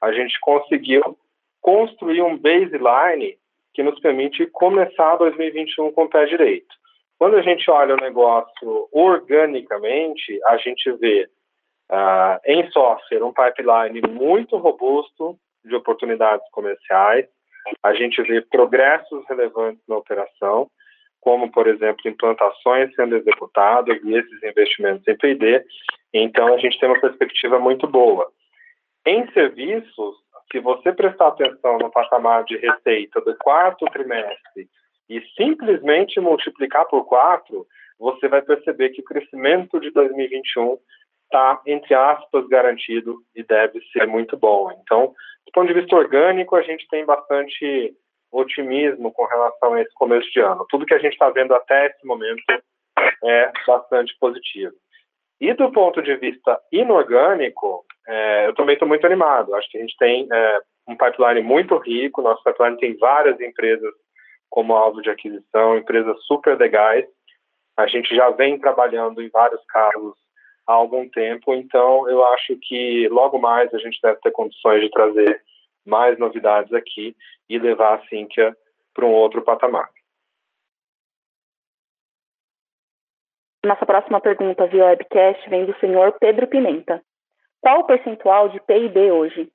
a gente conseguiu construir um baseline que nos permite começar 2021 com o pé direito. Quando a gente olha o negócio organicamente, a gente vê Uh, em software, um pipeline muito robusto de oportunidades comerciais. A gente vê progressos relevantes na operação, como, por exemplo, implantações sendo executadas e esses investimentos em P&D. Então, a gente tem uma perspectiva muito boa. Em serviços, se você prestar atenção no patamar de receita do quarto trimestre e simplesmente multiplicar por quatro, você vai perceber que o crescimento de 2021 está, entre aspas, garantido e deve ser muito bom. Então, do ponto de vista orgânico, a gente tem bastante otimismo com relação a esse começo de ano. Tudo que a gente está vendo até esse momento é bastante positivo. E do ponto de vista inorgânico, é, eu também estou muito animado. Acho que a gente tem é, um pipeline muito rico. Nosso pipeline tem várias empresas como alvo de aquisição, empresas super legais. A gente já vem trabalhando em vários casos há algum tempo, então eu acho que logo mais a gente deve ter condições de trazer mais novidades aqui e levar a Sinqia para um outro patamar. Nossa próxima pergunta via webcast vem do senhor Pedro Pimenta. Qual o percentual de PIB hoje?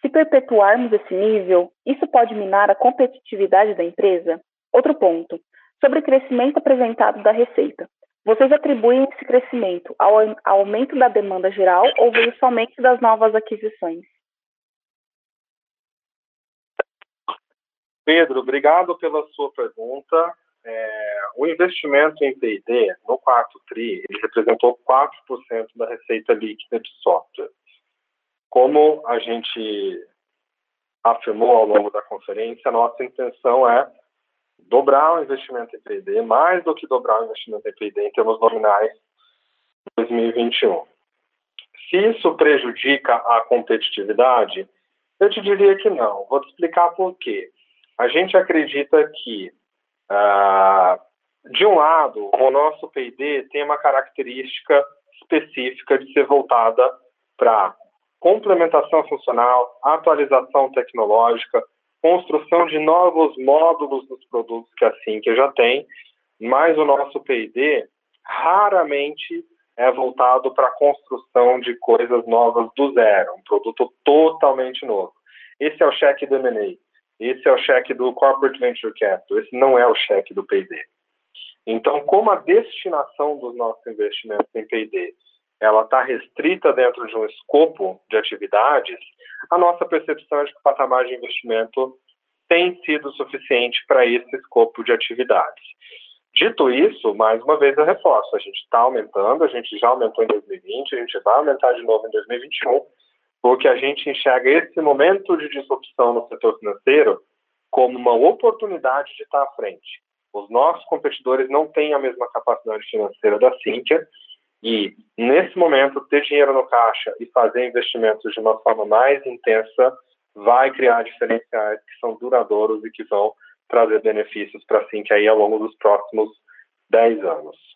Se perpetuarmos esse nível, isso pode minar a competitividade da empresa? Outro ponto, sobre o crescimento apresentado da receita. Vocês atribuem esse crescimento ao aumento da demanda geral ou veio somente das novas aquisições? Pedro, obrigado pela sua pergunta. É, o investimento em P&D no quarto TRI ele representou 4% da receita líquida de software. Como a gente afirmou ao longo da conferência, nossa intenção é dobrar o investimento em P&D, mais do que dobrar o investimento em P&D em termos nominais em 2021. Se isso prejudica a competitividade, eu te diria que não. Vou te explicar por quê. A gente acredita que ah, de um lado, o nosso P&D tem uma característica específica de ser voltada para complementação funcional, atualização tecnológica, construção de novos módulos dos produtos que a Sinqia já tem, mas o nosso P&D raramente é voltado para a construção de coisas novas do zero, um produto totalmente novo. Esse é o cheque do M&A. Esse é o cheque do Corporate Venture Capital, esse não é o cheque do P&D. Então, como a destinação dos nossos investimentos em P&D ela está restrita dentro de um escopo de atividades, a nossa percepção é de que o patamar de investimento tem sido suficiente para esse escopo de atividades. Dito isso, mais uma vez eu reforço, a gente está aumentando, a gente já aumentou em 2020, a gente vai aumentar de novo em 2021, porque a gente enxerga esse momento de disrupção no setor financeiro como uma oportunidade de estar à frente. Os nossos competidores não têm a mesma capacidade financeira da Sinqia e, nesse momento, ter dinheiro no caixa e fazer investimentos de uma forma mais intensa vai criar diferenciais que são duradouros e que vão trazer benefícios para a Sinqia aí ao longo dos próximos 10 anos.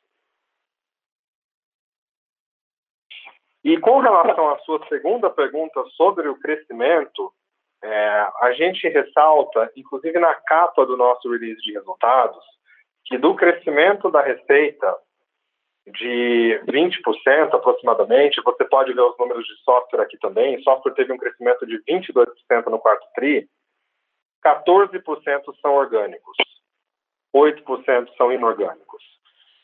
E com relação à sua segunda pergunta sobre o crescimento, é, a gente ressalta, inclusive na capa do nosso release de resultados, que do crescimento da receita de 20% aproximadamente, você pode ver os números de software aqui também, software teve um crescimento de 22% no quarto TRI, 14% são orgânicos, 8% são inorgânicos.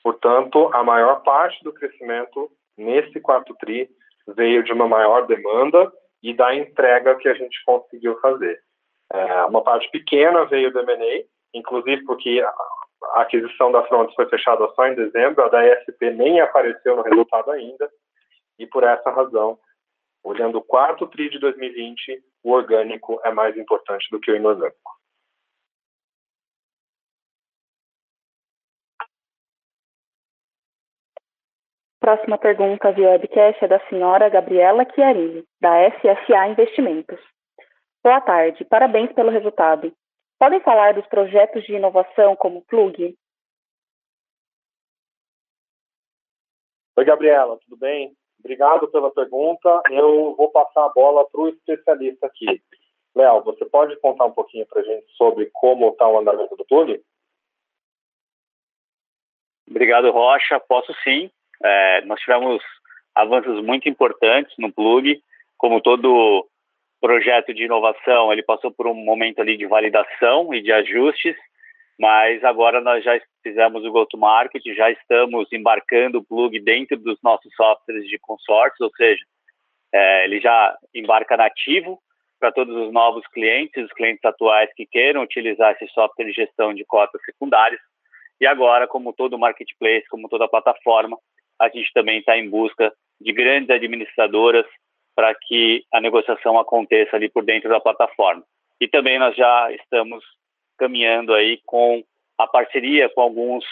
Portanto, a maior parte do crescimento nesse quarto TRI veio de uma maior demanda e da entrega que a gente conseguiu fazer. É, uma parte pequena veio do M&A, inclusive porque a aquisição da Frontes foi fechada só em dezembro, a da ESP nem apareceu no resultado ainda, e por essa razão, olhando o quarto TRI de 2020, o orgânico é mais importante do que o inorgânico. Próxima pergunta via webcast é da senhora Gabriela Chiarini, da SSA Investimentos. Boa tarde, parabéns pelo resultado. Podem falar dos projetos de inovação como Plug? Oi, Gabriela, tudo bem? Obrigado pela pergunta. Eu vou passar a bola para o especialista aqui. Léo, você pode contar um pouquinho para a gente sobre como está o andamento do Plug? Obrigado, Rocha. Posso sim. É, nós tivemos avanços muito importantes no Plug, como todo projeto de inovação, ele passou por um momento ali de validação e de ajustes, mas agora nós já fizemos o go-to-market, já estamos embarcando o Plug dentro dos nossos softwares de consórcios, ou seja, é, ele já embarca nativo para todos os novos clientes, os clientes atuais que queiram utilizar esse software de gestão de cotas secundárias. E agora, como todo marketplace, como toda plataforma, a gente também está em busca de grandes administradoras para que a negociação aconteça ali por dentro da plataforma. E também nós já estamos caminhando aí com a parceria com alguns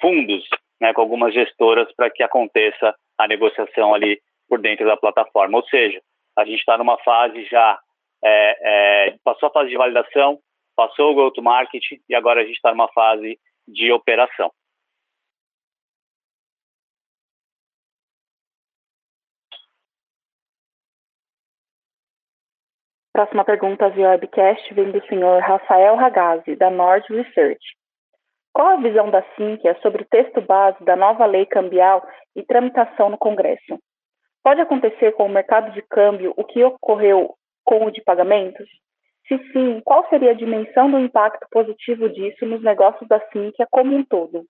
fundos, né, com algumas gestoras para que aconteça a negociação ali por dentro da plataforma. Ou seja, a gente está numa fase já, é, é, passou a fase de validação, passou o go-to-market e agora a gente está numa fase de operação. Próxima pergunta via webcast vem do senhor Rafael Ragazzi, da Nord Research. Qual a visão da Sinqia sobre o texto base da nova lei cambial e tramitação no Congresso? Pode acontecer com o mercado de câmbio o que ocorreu com o de pagamentos? Se sim, qual seria a dimensão do impacto positivo disso nos negócios da Sinqia como um todo?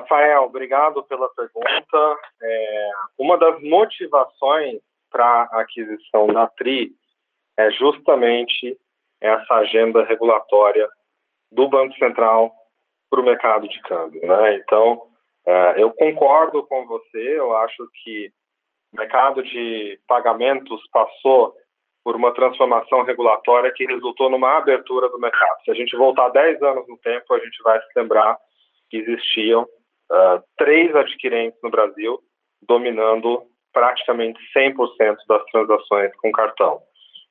Rafael, obrigado pela pergunta. É, uma das motivações para a aquisição da TRI é justamente essa agenda regulatória do Banco Central para o mercado de câmbio. Né? Então, é, eu concordo com você, eu acho que o mercado de pagamentos passou por uma transformação regulatória que resultou numa abertura do mercado. Se a gente voltar 10 anos no tempo, a gente vai se lembrar que existiam uh, três adquirentes no Brasil, dominando praticamente 100% das transações com cartão.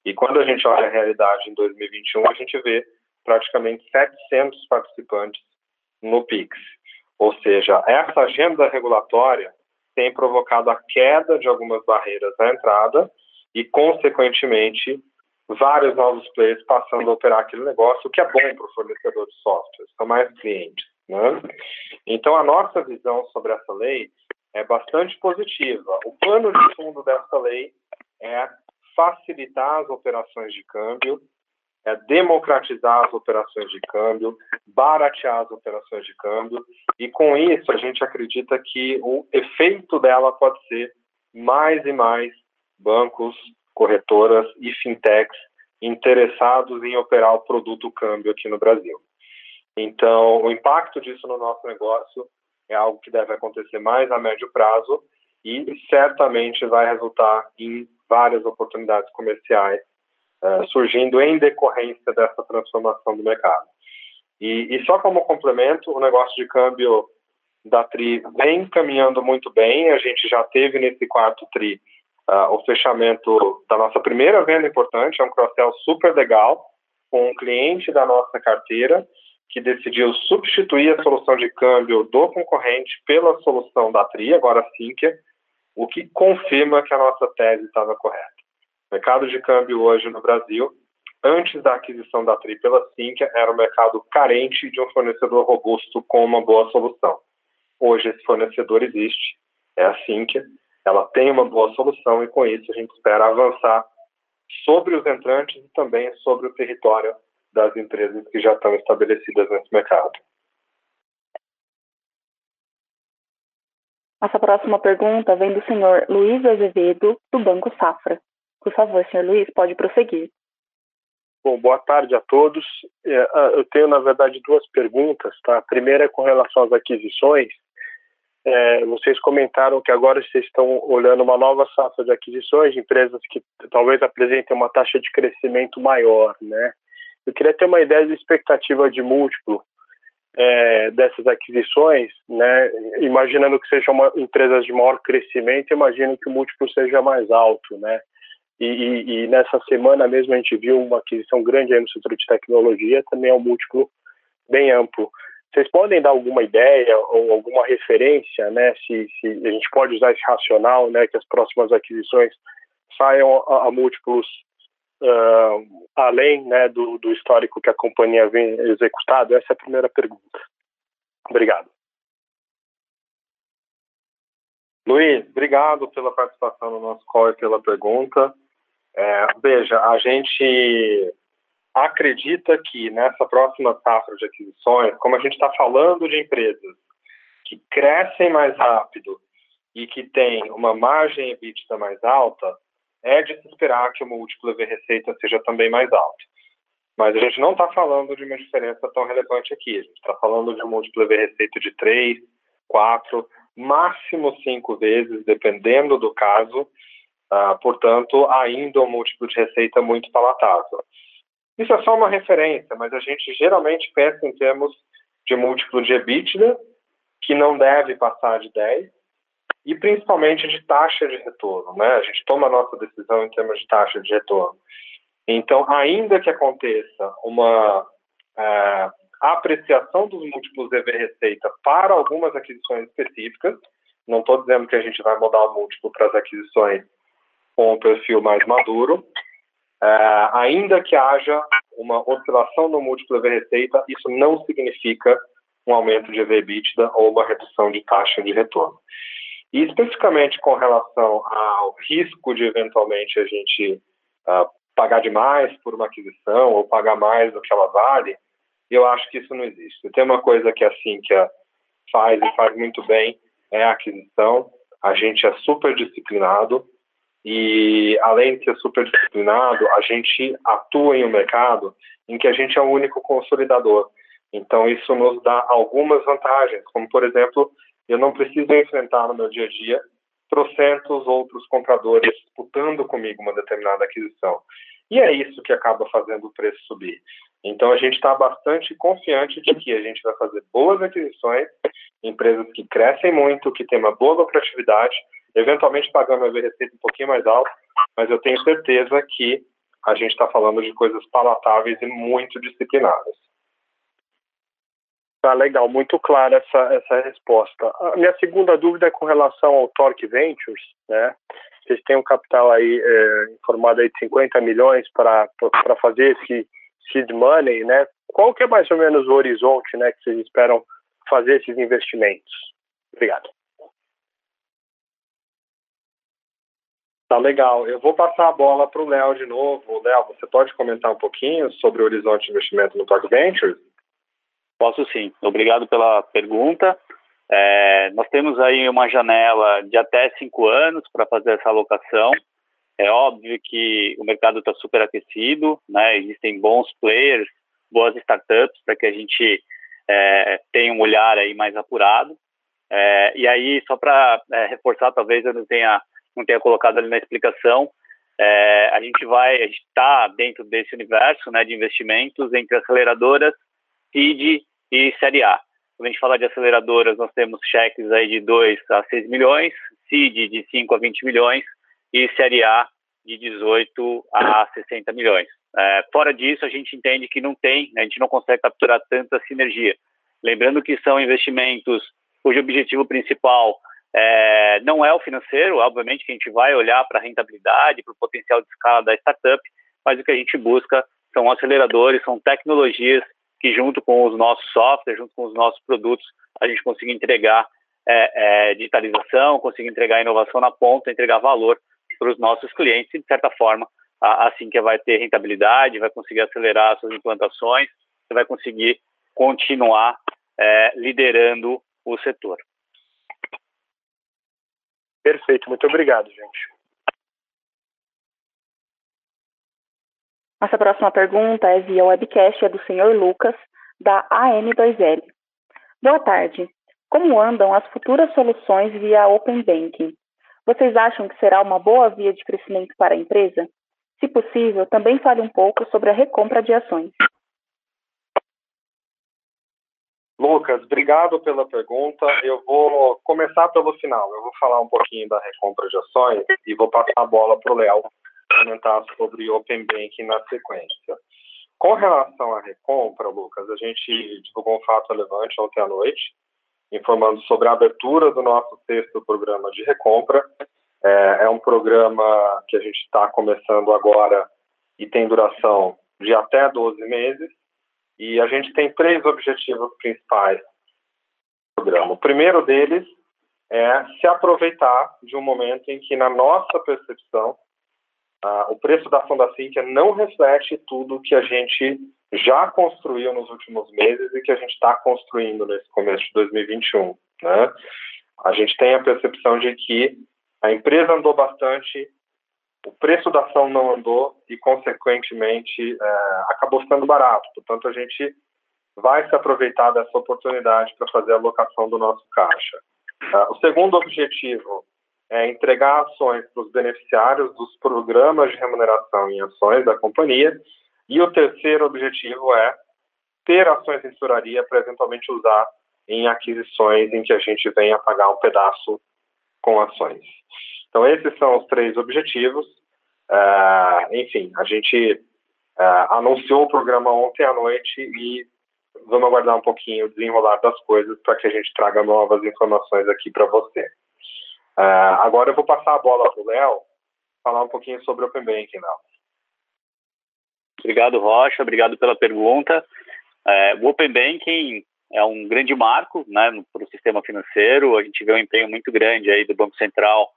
E quando a gente olha a realidade em 2021, a gente vê praticamente 700 participantes no PIX. Ou seja, essa agenda regulatória tem provocado a queda de algumas barreiras à entrada e, consequentemente, vários novos players passando a operar aquele negócio, o que é bom para o fornecedor de software, são mais clientes. Né? Então, a nossa visão sobre essa lei é bastante positiva. O plano de fundo dessa lei é facilitar as operações de câmbio, é democratizar as operações de câmbio, baratear as operações de câmbio, e com isso a gente acredita que o efeito dela pode ser mais e mais bancos, corretoras e fintechs interessados em operar o produto câmbio aqui no Brasil. Então, o impacto disso no nosso negócio é algo que deve acontecer mais a médio prazo e certamente vai resultar em várias oportunidades comerciais uh, surgindo em decorrência dessa transformação do mercado. E, e, só como complemento, o negócio de câmbio da TRI vem caminhando muito bem. A gente já teve nesse quarto TRI uh, o fechamento da nossa primeira venda importante, é um cross-sell super legal, com um cliente da nossa carteira que decidiu substituir a solução de câmbio do concorrente pela solução da TRI, agora Sinqia, o que confirma que a nossa tese estava correta. O mercado de câmbio hoje no Brasil, antes da aquisição da TRI pela Sinqia, era um mercado carente de um fornecedor robusto com uma boa solução. Hoje esse fornecedor existe, é a Sinqia, ela tem uma boa solução e com isso a gente espera avançar sobre os entrantes e também sobre o território das empresas que já estão estabelecidas nesse mercado. Nossa próxima pergunta vem do senhor Luiz Azevedo, do Banco Safra. Por favor, senhor Luiz, pode prosseguir. Bom, boa tarde a todos. É, eu tenho, na verdade, duas perguntas. Tá? A primeira é com relação às aquisições. É, vocês comentaram que agora vocês estão olhando uma nova safra de aquisições de empresas que talvez apresentem uma taxa de crescimento maior, né? Eu queria ter uma ideia de expectativa de múltiplo é, dessas aquisições, né? Imaginando que sejam empresas de maior crescimento, imagino que o múltiplo seja mais alto, né? E, e, e, nessa semana mesmo a gente viu uma aquisição grande aí no setor de tecnologia, também é um múltiplo bem amplo. Vocês podem dar alguma ideia ou alguma referência, né? Se, se a gente pode usar esse racional, né? Que as próximas aquisições saiam a, a múltiplos uh, além né, do, do, histórico que a companhia vem executado? Essa é a primeira pergunta. Obrigado. Luiz, obrigado pela participação no nosso call e pela pergunta. É, veja, a gente acredita que nessa próxima safra de aquisições, como a gente está falando de empresas que crescem mais rápido e que tem uma margem EBITDA mais alta, é de se esperar que o múltiplo EV receita seja também mais alto. Mas a gente não está falando de uma diferença tão relevante aqui. A gente está falando de um múltiplo EV receita de 3, 4, máximo 5 vezes, dependendo do caso. Ah, portanto, ainda um múltiplo de receita muito palatável. Isso é só uma referência, mas a gente geralmente pensa em termos de múltiplo de EBITDA, que não deve passar de 10, e principalmente de taxa de retorno. Né? A gente toma a nossa decisão em termos de taxa de retorno. Então, ainda que aconteça uma é, apreciação dos múltiplos EV receita para algumas aquisições específicas, não estou dizendo que a gente vai mudar o múltiplo para as aquisições com um perfil mais maduro, é, ainda que haja uma oscilação no múltiplo EV receita, isso não significa um aumento de EV EBITDA ou uma redução de taxa de retorno. E especificamente com relação ao risco de eventualmente a gente uh, pagar demais por uma aquisição ou pagar mais do que ela vale, eu acho que isso não existe. Tem uma coisa que a Cintia faz e faz muito bem, é a aquisição. A gente é super disciplinado e, além de ser super disciplinado, a gente atua em um mercado em que a gente é o único consolidador. Então, isso nos dá algumas vantagens, como, por exemplo, eu não preciso enfrentar no meu dia a dia trocentos outros compradores disputando comigo uma determinada aquisição. E é isso que acaba fazendo o preço subir. Então a gente está bastante confiante de que a gente vai fazer boas aquisições, empresas que crescem muito, que têm uma boa lucratividade, eventualmente pagando a receita um pouquinho mais alta, mas eu tenho certeza que a gente está falando de coisas palatáveis e muito disciplinadas. Tá legal, muito clara essa, essa resposta. A minha segunda dúvida é com relação ao Torque Ventures, né? Vocês têm um capital aí é, informado aí de 50 milhões para fazer esse seed money, né? Qual que é mais ou menos o horizonte, né, que vocês esperam fazer esses investimentos? Obrigado. Tá legal. Eu vou passar a bola para o Léo de novo. Léo, você pode comentar um pouquinho sobre o horizonte de investimento no Torque Ventures? Posso sim. Obrigado pela pergunta. É, nós temos aí uma janela de até cinco anos para fazer essa alocação. É óbvio que o mercado está super aquecido, né? existem bons players, boas startups para que a gente é, tenha um olhar aí mais apurado. É, e aí, só para é, reforçar, talvez eu não tenha, não tenha colocado ali na explicação, é, a gente vai, gente está dentro desse universo né, de investimentos entre aceleradoras seed e série A. Quando a gente fala de aceleradoras, nós temos cheques aí de 2 a 6 milhões, seed de 5 a 20 milhões e série A de 18 a 60 milhões. É, fora disso, a gente entende que não tem, né, a gente não consegue capturar tanta sinergia. Lembrando que são investimentos cujo objetivo principal é, não é o financeiro, obviamente que a gente vai olhar para a rentabilidade, para o potencial de escala da startup, mas o que a gente busca são aceleradores, são tecnologias que junto com os nossos softwares, junto com os nossos produtos, a gente consiga entregar é, é, digitalização, consiga entregar inovação na ponta, entregar valor para os nossos clientes e, de certa forma, assim que vai ter rentabilidade, vai conseguir acelerar suas implantações, vai conseguir continuar é, liderando o setor. Perfeito, muito obrigado, gente. Nossa próxima pergunta é via webcast, é do senhor Lucas, da AM2L. Boa tarde. Como andam as futuras soluções via Open Banking? Vocês acham que será uma boa via de crescimento para a empresa? Se possível, também fale um pouco sobre a recompra de ações. Lucas, obrigado pela pergunta. Eu vou começar pelo final. Eu vou falar um pouquinho da recompra de ações e vou passar a bola para o Léo comentar sobre Open Banking na sequência. Com relação à recompra, Lucas, a gente divulgou um fato relevante ontem à noite, informando sobre a abertura do nosso sexto programa de recompra. É, é um programa que a gente está começando agora e tem duração de até 12 meses. E a gente tem três objetivos principais do programa. O primeiro deles é se aproveitar de um momento em que, na nossa percepção, ah, o preço da ação da Cintia não reflete tudo que a gente já construiu nos últimos meses e que a gente está construindo nesse começo de 2021. Né? A gente tem a percepção de que a empresa andou bastante, o preço da ação não andou e, consequentemente, é, acabou ficando barato. Portanto, a gente vai se aproveitar dessa oportunidade para fazer a alocação do nosso caixa. É, o segundo objetivo é entregar ações para os beneficiários dos programas de remuneração em ações da companhia. E o terceiro objetivo é ter ações em tesouraria para eventualmente usar em aquisições em que a gente venha pagar um pedaço com ações. Então, esses são os três objetivos. Uh, enfim, a gente uh, anunciou o programa ontem à noite e vamos aguardar um pouquinho o desenrolar das coisas para que a gente traga novas informações aqui para você. Uh, agora eu vou passar a bola para o Léo falar um pouquinho sobre o Open Banking, Léo. Obrigado, Rocha. Obrigado pela pergunta. É, o Open Banking é um grande marco né, para o sistema financeiro. A gente vê um empenho muito grande aí do Banco Central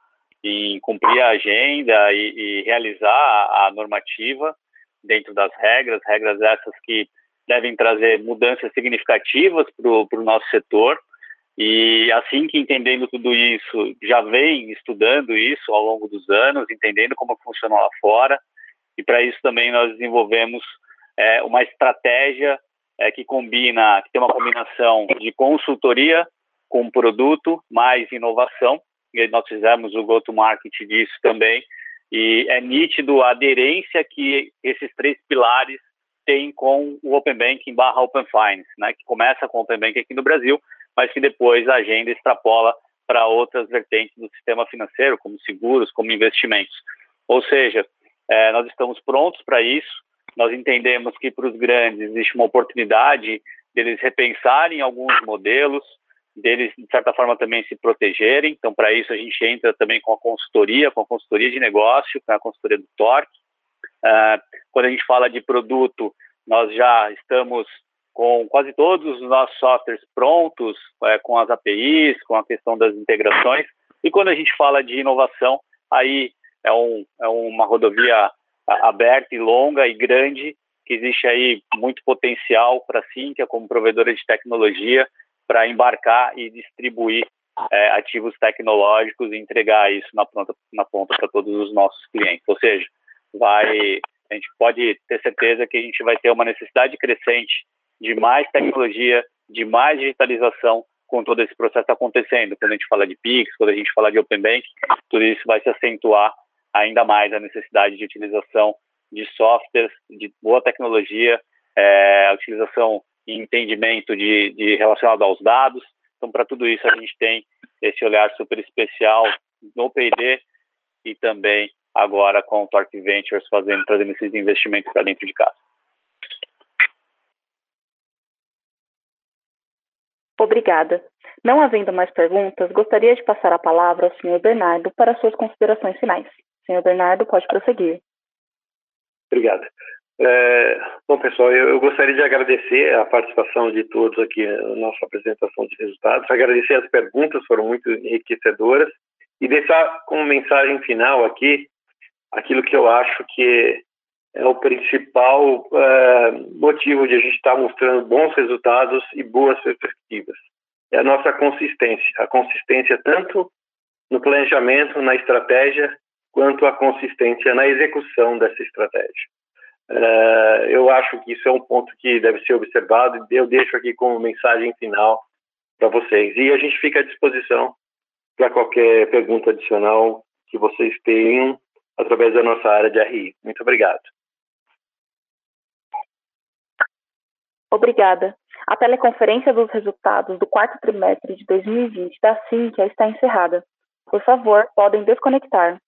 em cumprir a agenda e, e realizar a, normativa dentro das regras, regras essas que devem trazer mudanças significativas para o nosso setor. E assim que entendendo tudo isso, já vem estudando isso ao longo dos anos, entendendo como funciona lá fora. E para isso também nós desenvolvemos é, uma estratégia é, que combina, que tem uma combinação de consultoria com produto mais inovação. E nós fizemos o go-to-market disso também. E é nítido a aderência que esses três pilares têm com o Open Banking barra Open Finance, né, que começa com o Open Banking aqui no Brasil, mas que depois a agenda extrapola para outras vertentes do sistema financeiro, como seguros, como investimentos. Ou seja, é, nós estamos prontos para isso, nós entendemos que para os grandes existe uma oportunidade deles repensarem alguns modelos, deles, de certa forma, também se protegerem. Então, para isso, a gente entra também com a consultoria, com a consultoria de negócio, com a consultoria do Torque. Uh, quando a gente fala de produto, nós já estamos com quase todos os nossos softwares prontos, é, com as APIs, com a questão das integrações. E quando a gente fala de inovação, aí é, um, é uma rodovia aberta e longa e grande, que existe aí muito potencial para a Cintia como provedora de tecnologia para embarcar e distribuir é, ativos tecnológicos e entregar isso na ponta na ponta para todos os nossos clientes. Ou seja, vai a gente pode ter certeza que a gente vai ter uma necessidade crescente de mais tecnologia, de mais digitalização com todo esse processo acontecendo. Quando a gente fala de Pix, quando a gente fala de Open Bank, tudo isso vai se acentuar ainda mais a necessidade de utilização de softwares, de boa tecnologia, é, a utilização e entendimento de, de relacionado aos dados. Então, para tudo isso, a gente tem esse olhar super especial no P&D e também agora com o Torque Ventures fazendo, trazendo esses investimentos para dentro de casa. Obrigada. Não havendo mais perguntas, gostaria de passar a palavra ao Sr. Bernardo para suas considerações finais. Senhor Bernardo, pode prosseguir. Obrigado. É, bom, pessoal, eu, eu, gostaria de agradecer a participação de todos aqui na nossa apresentação de resultados, agradecer as perguntas, foram muito enriquecedoras, e deixar como mensagem final aqui aquilo que eu acho que é o principal é, motivo de a gente estar mostrando bons resultados e boas perspectivas. É a nossa consistência, a consistência tanto no planejamento, na estratégia quanto à consistência na execução dessa estratégia. Uh, eu acho que isso é um ponto que deve ser observado e eu deixo aqui como mensagem final para vocês. E a gente fica à disposição para qualquer pergunta adicional que vocês tenham através da nossa área de RI. Muito obrigado. Obrigada. A teleconferência dos resultados do quarto trimestre de 2020 da Cintia está encerrada. Por favor, podem desconectar.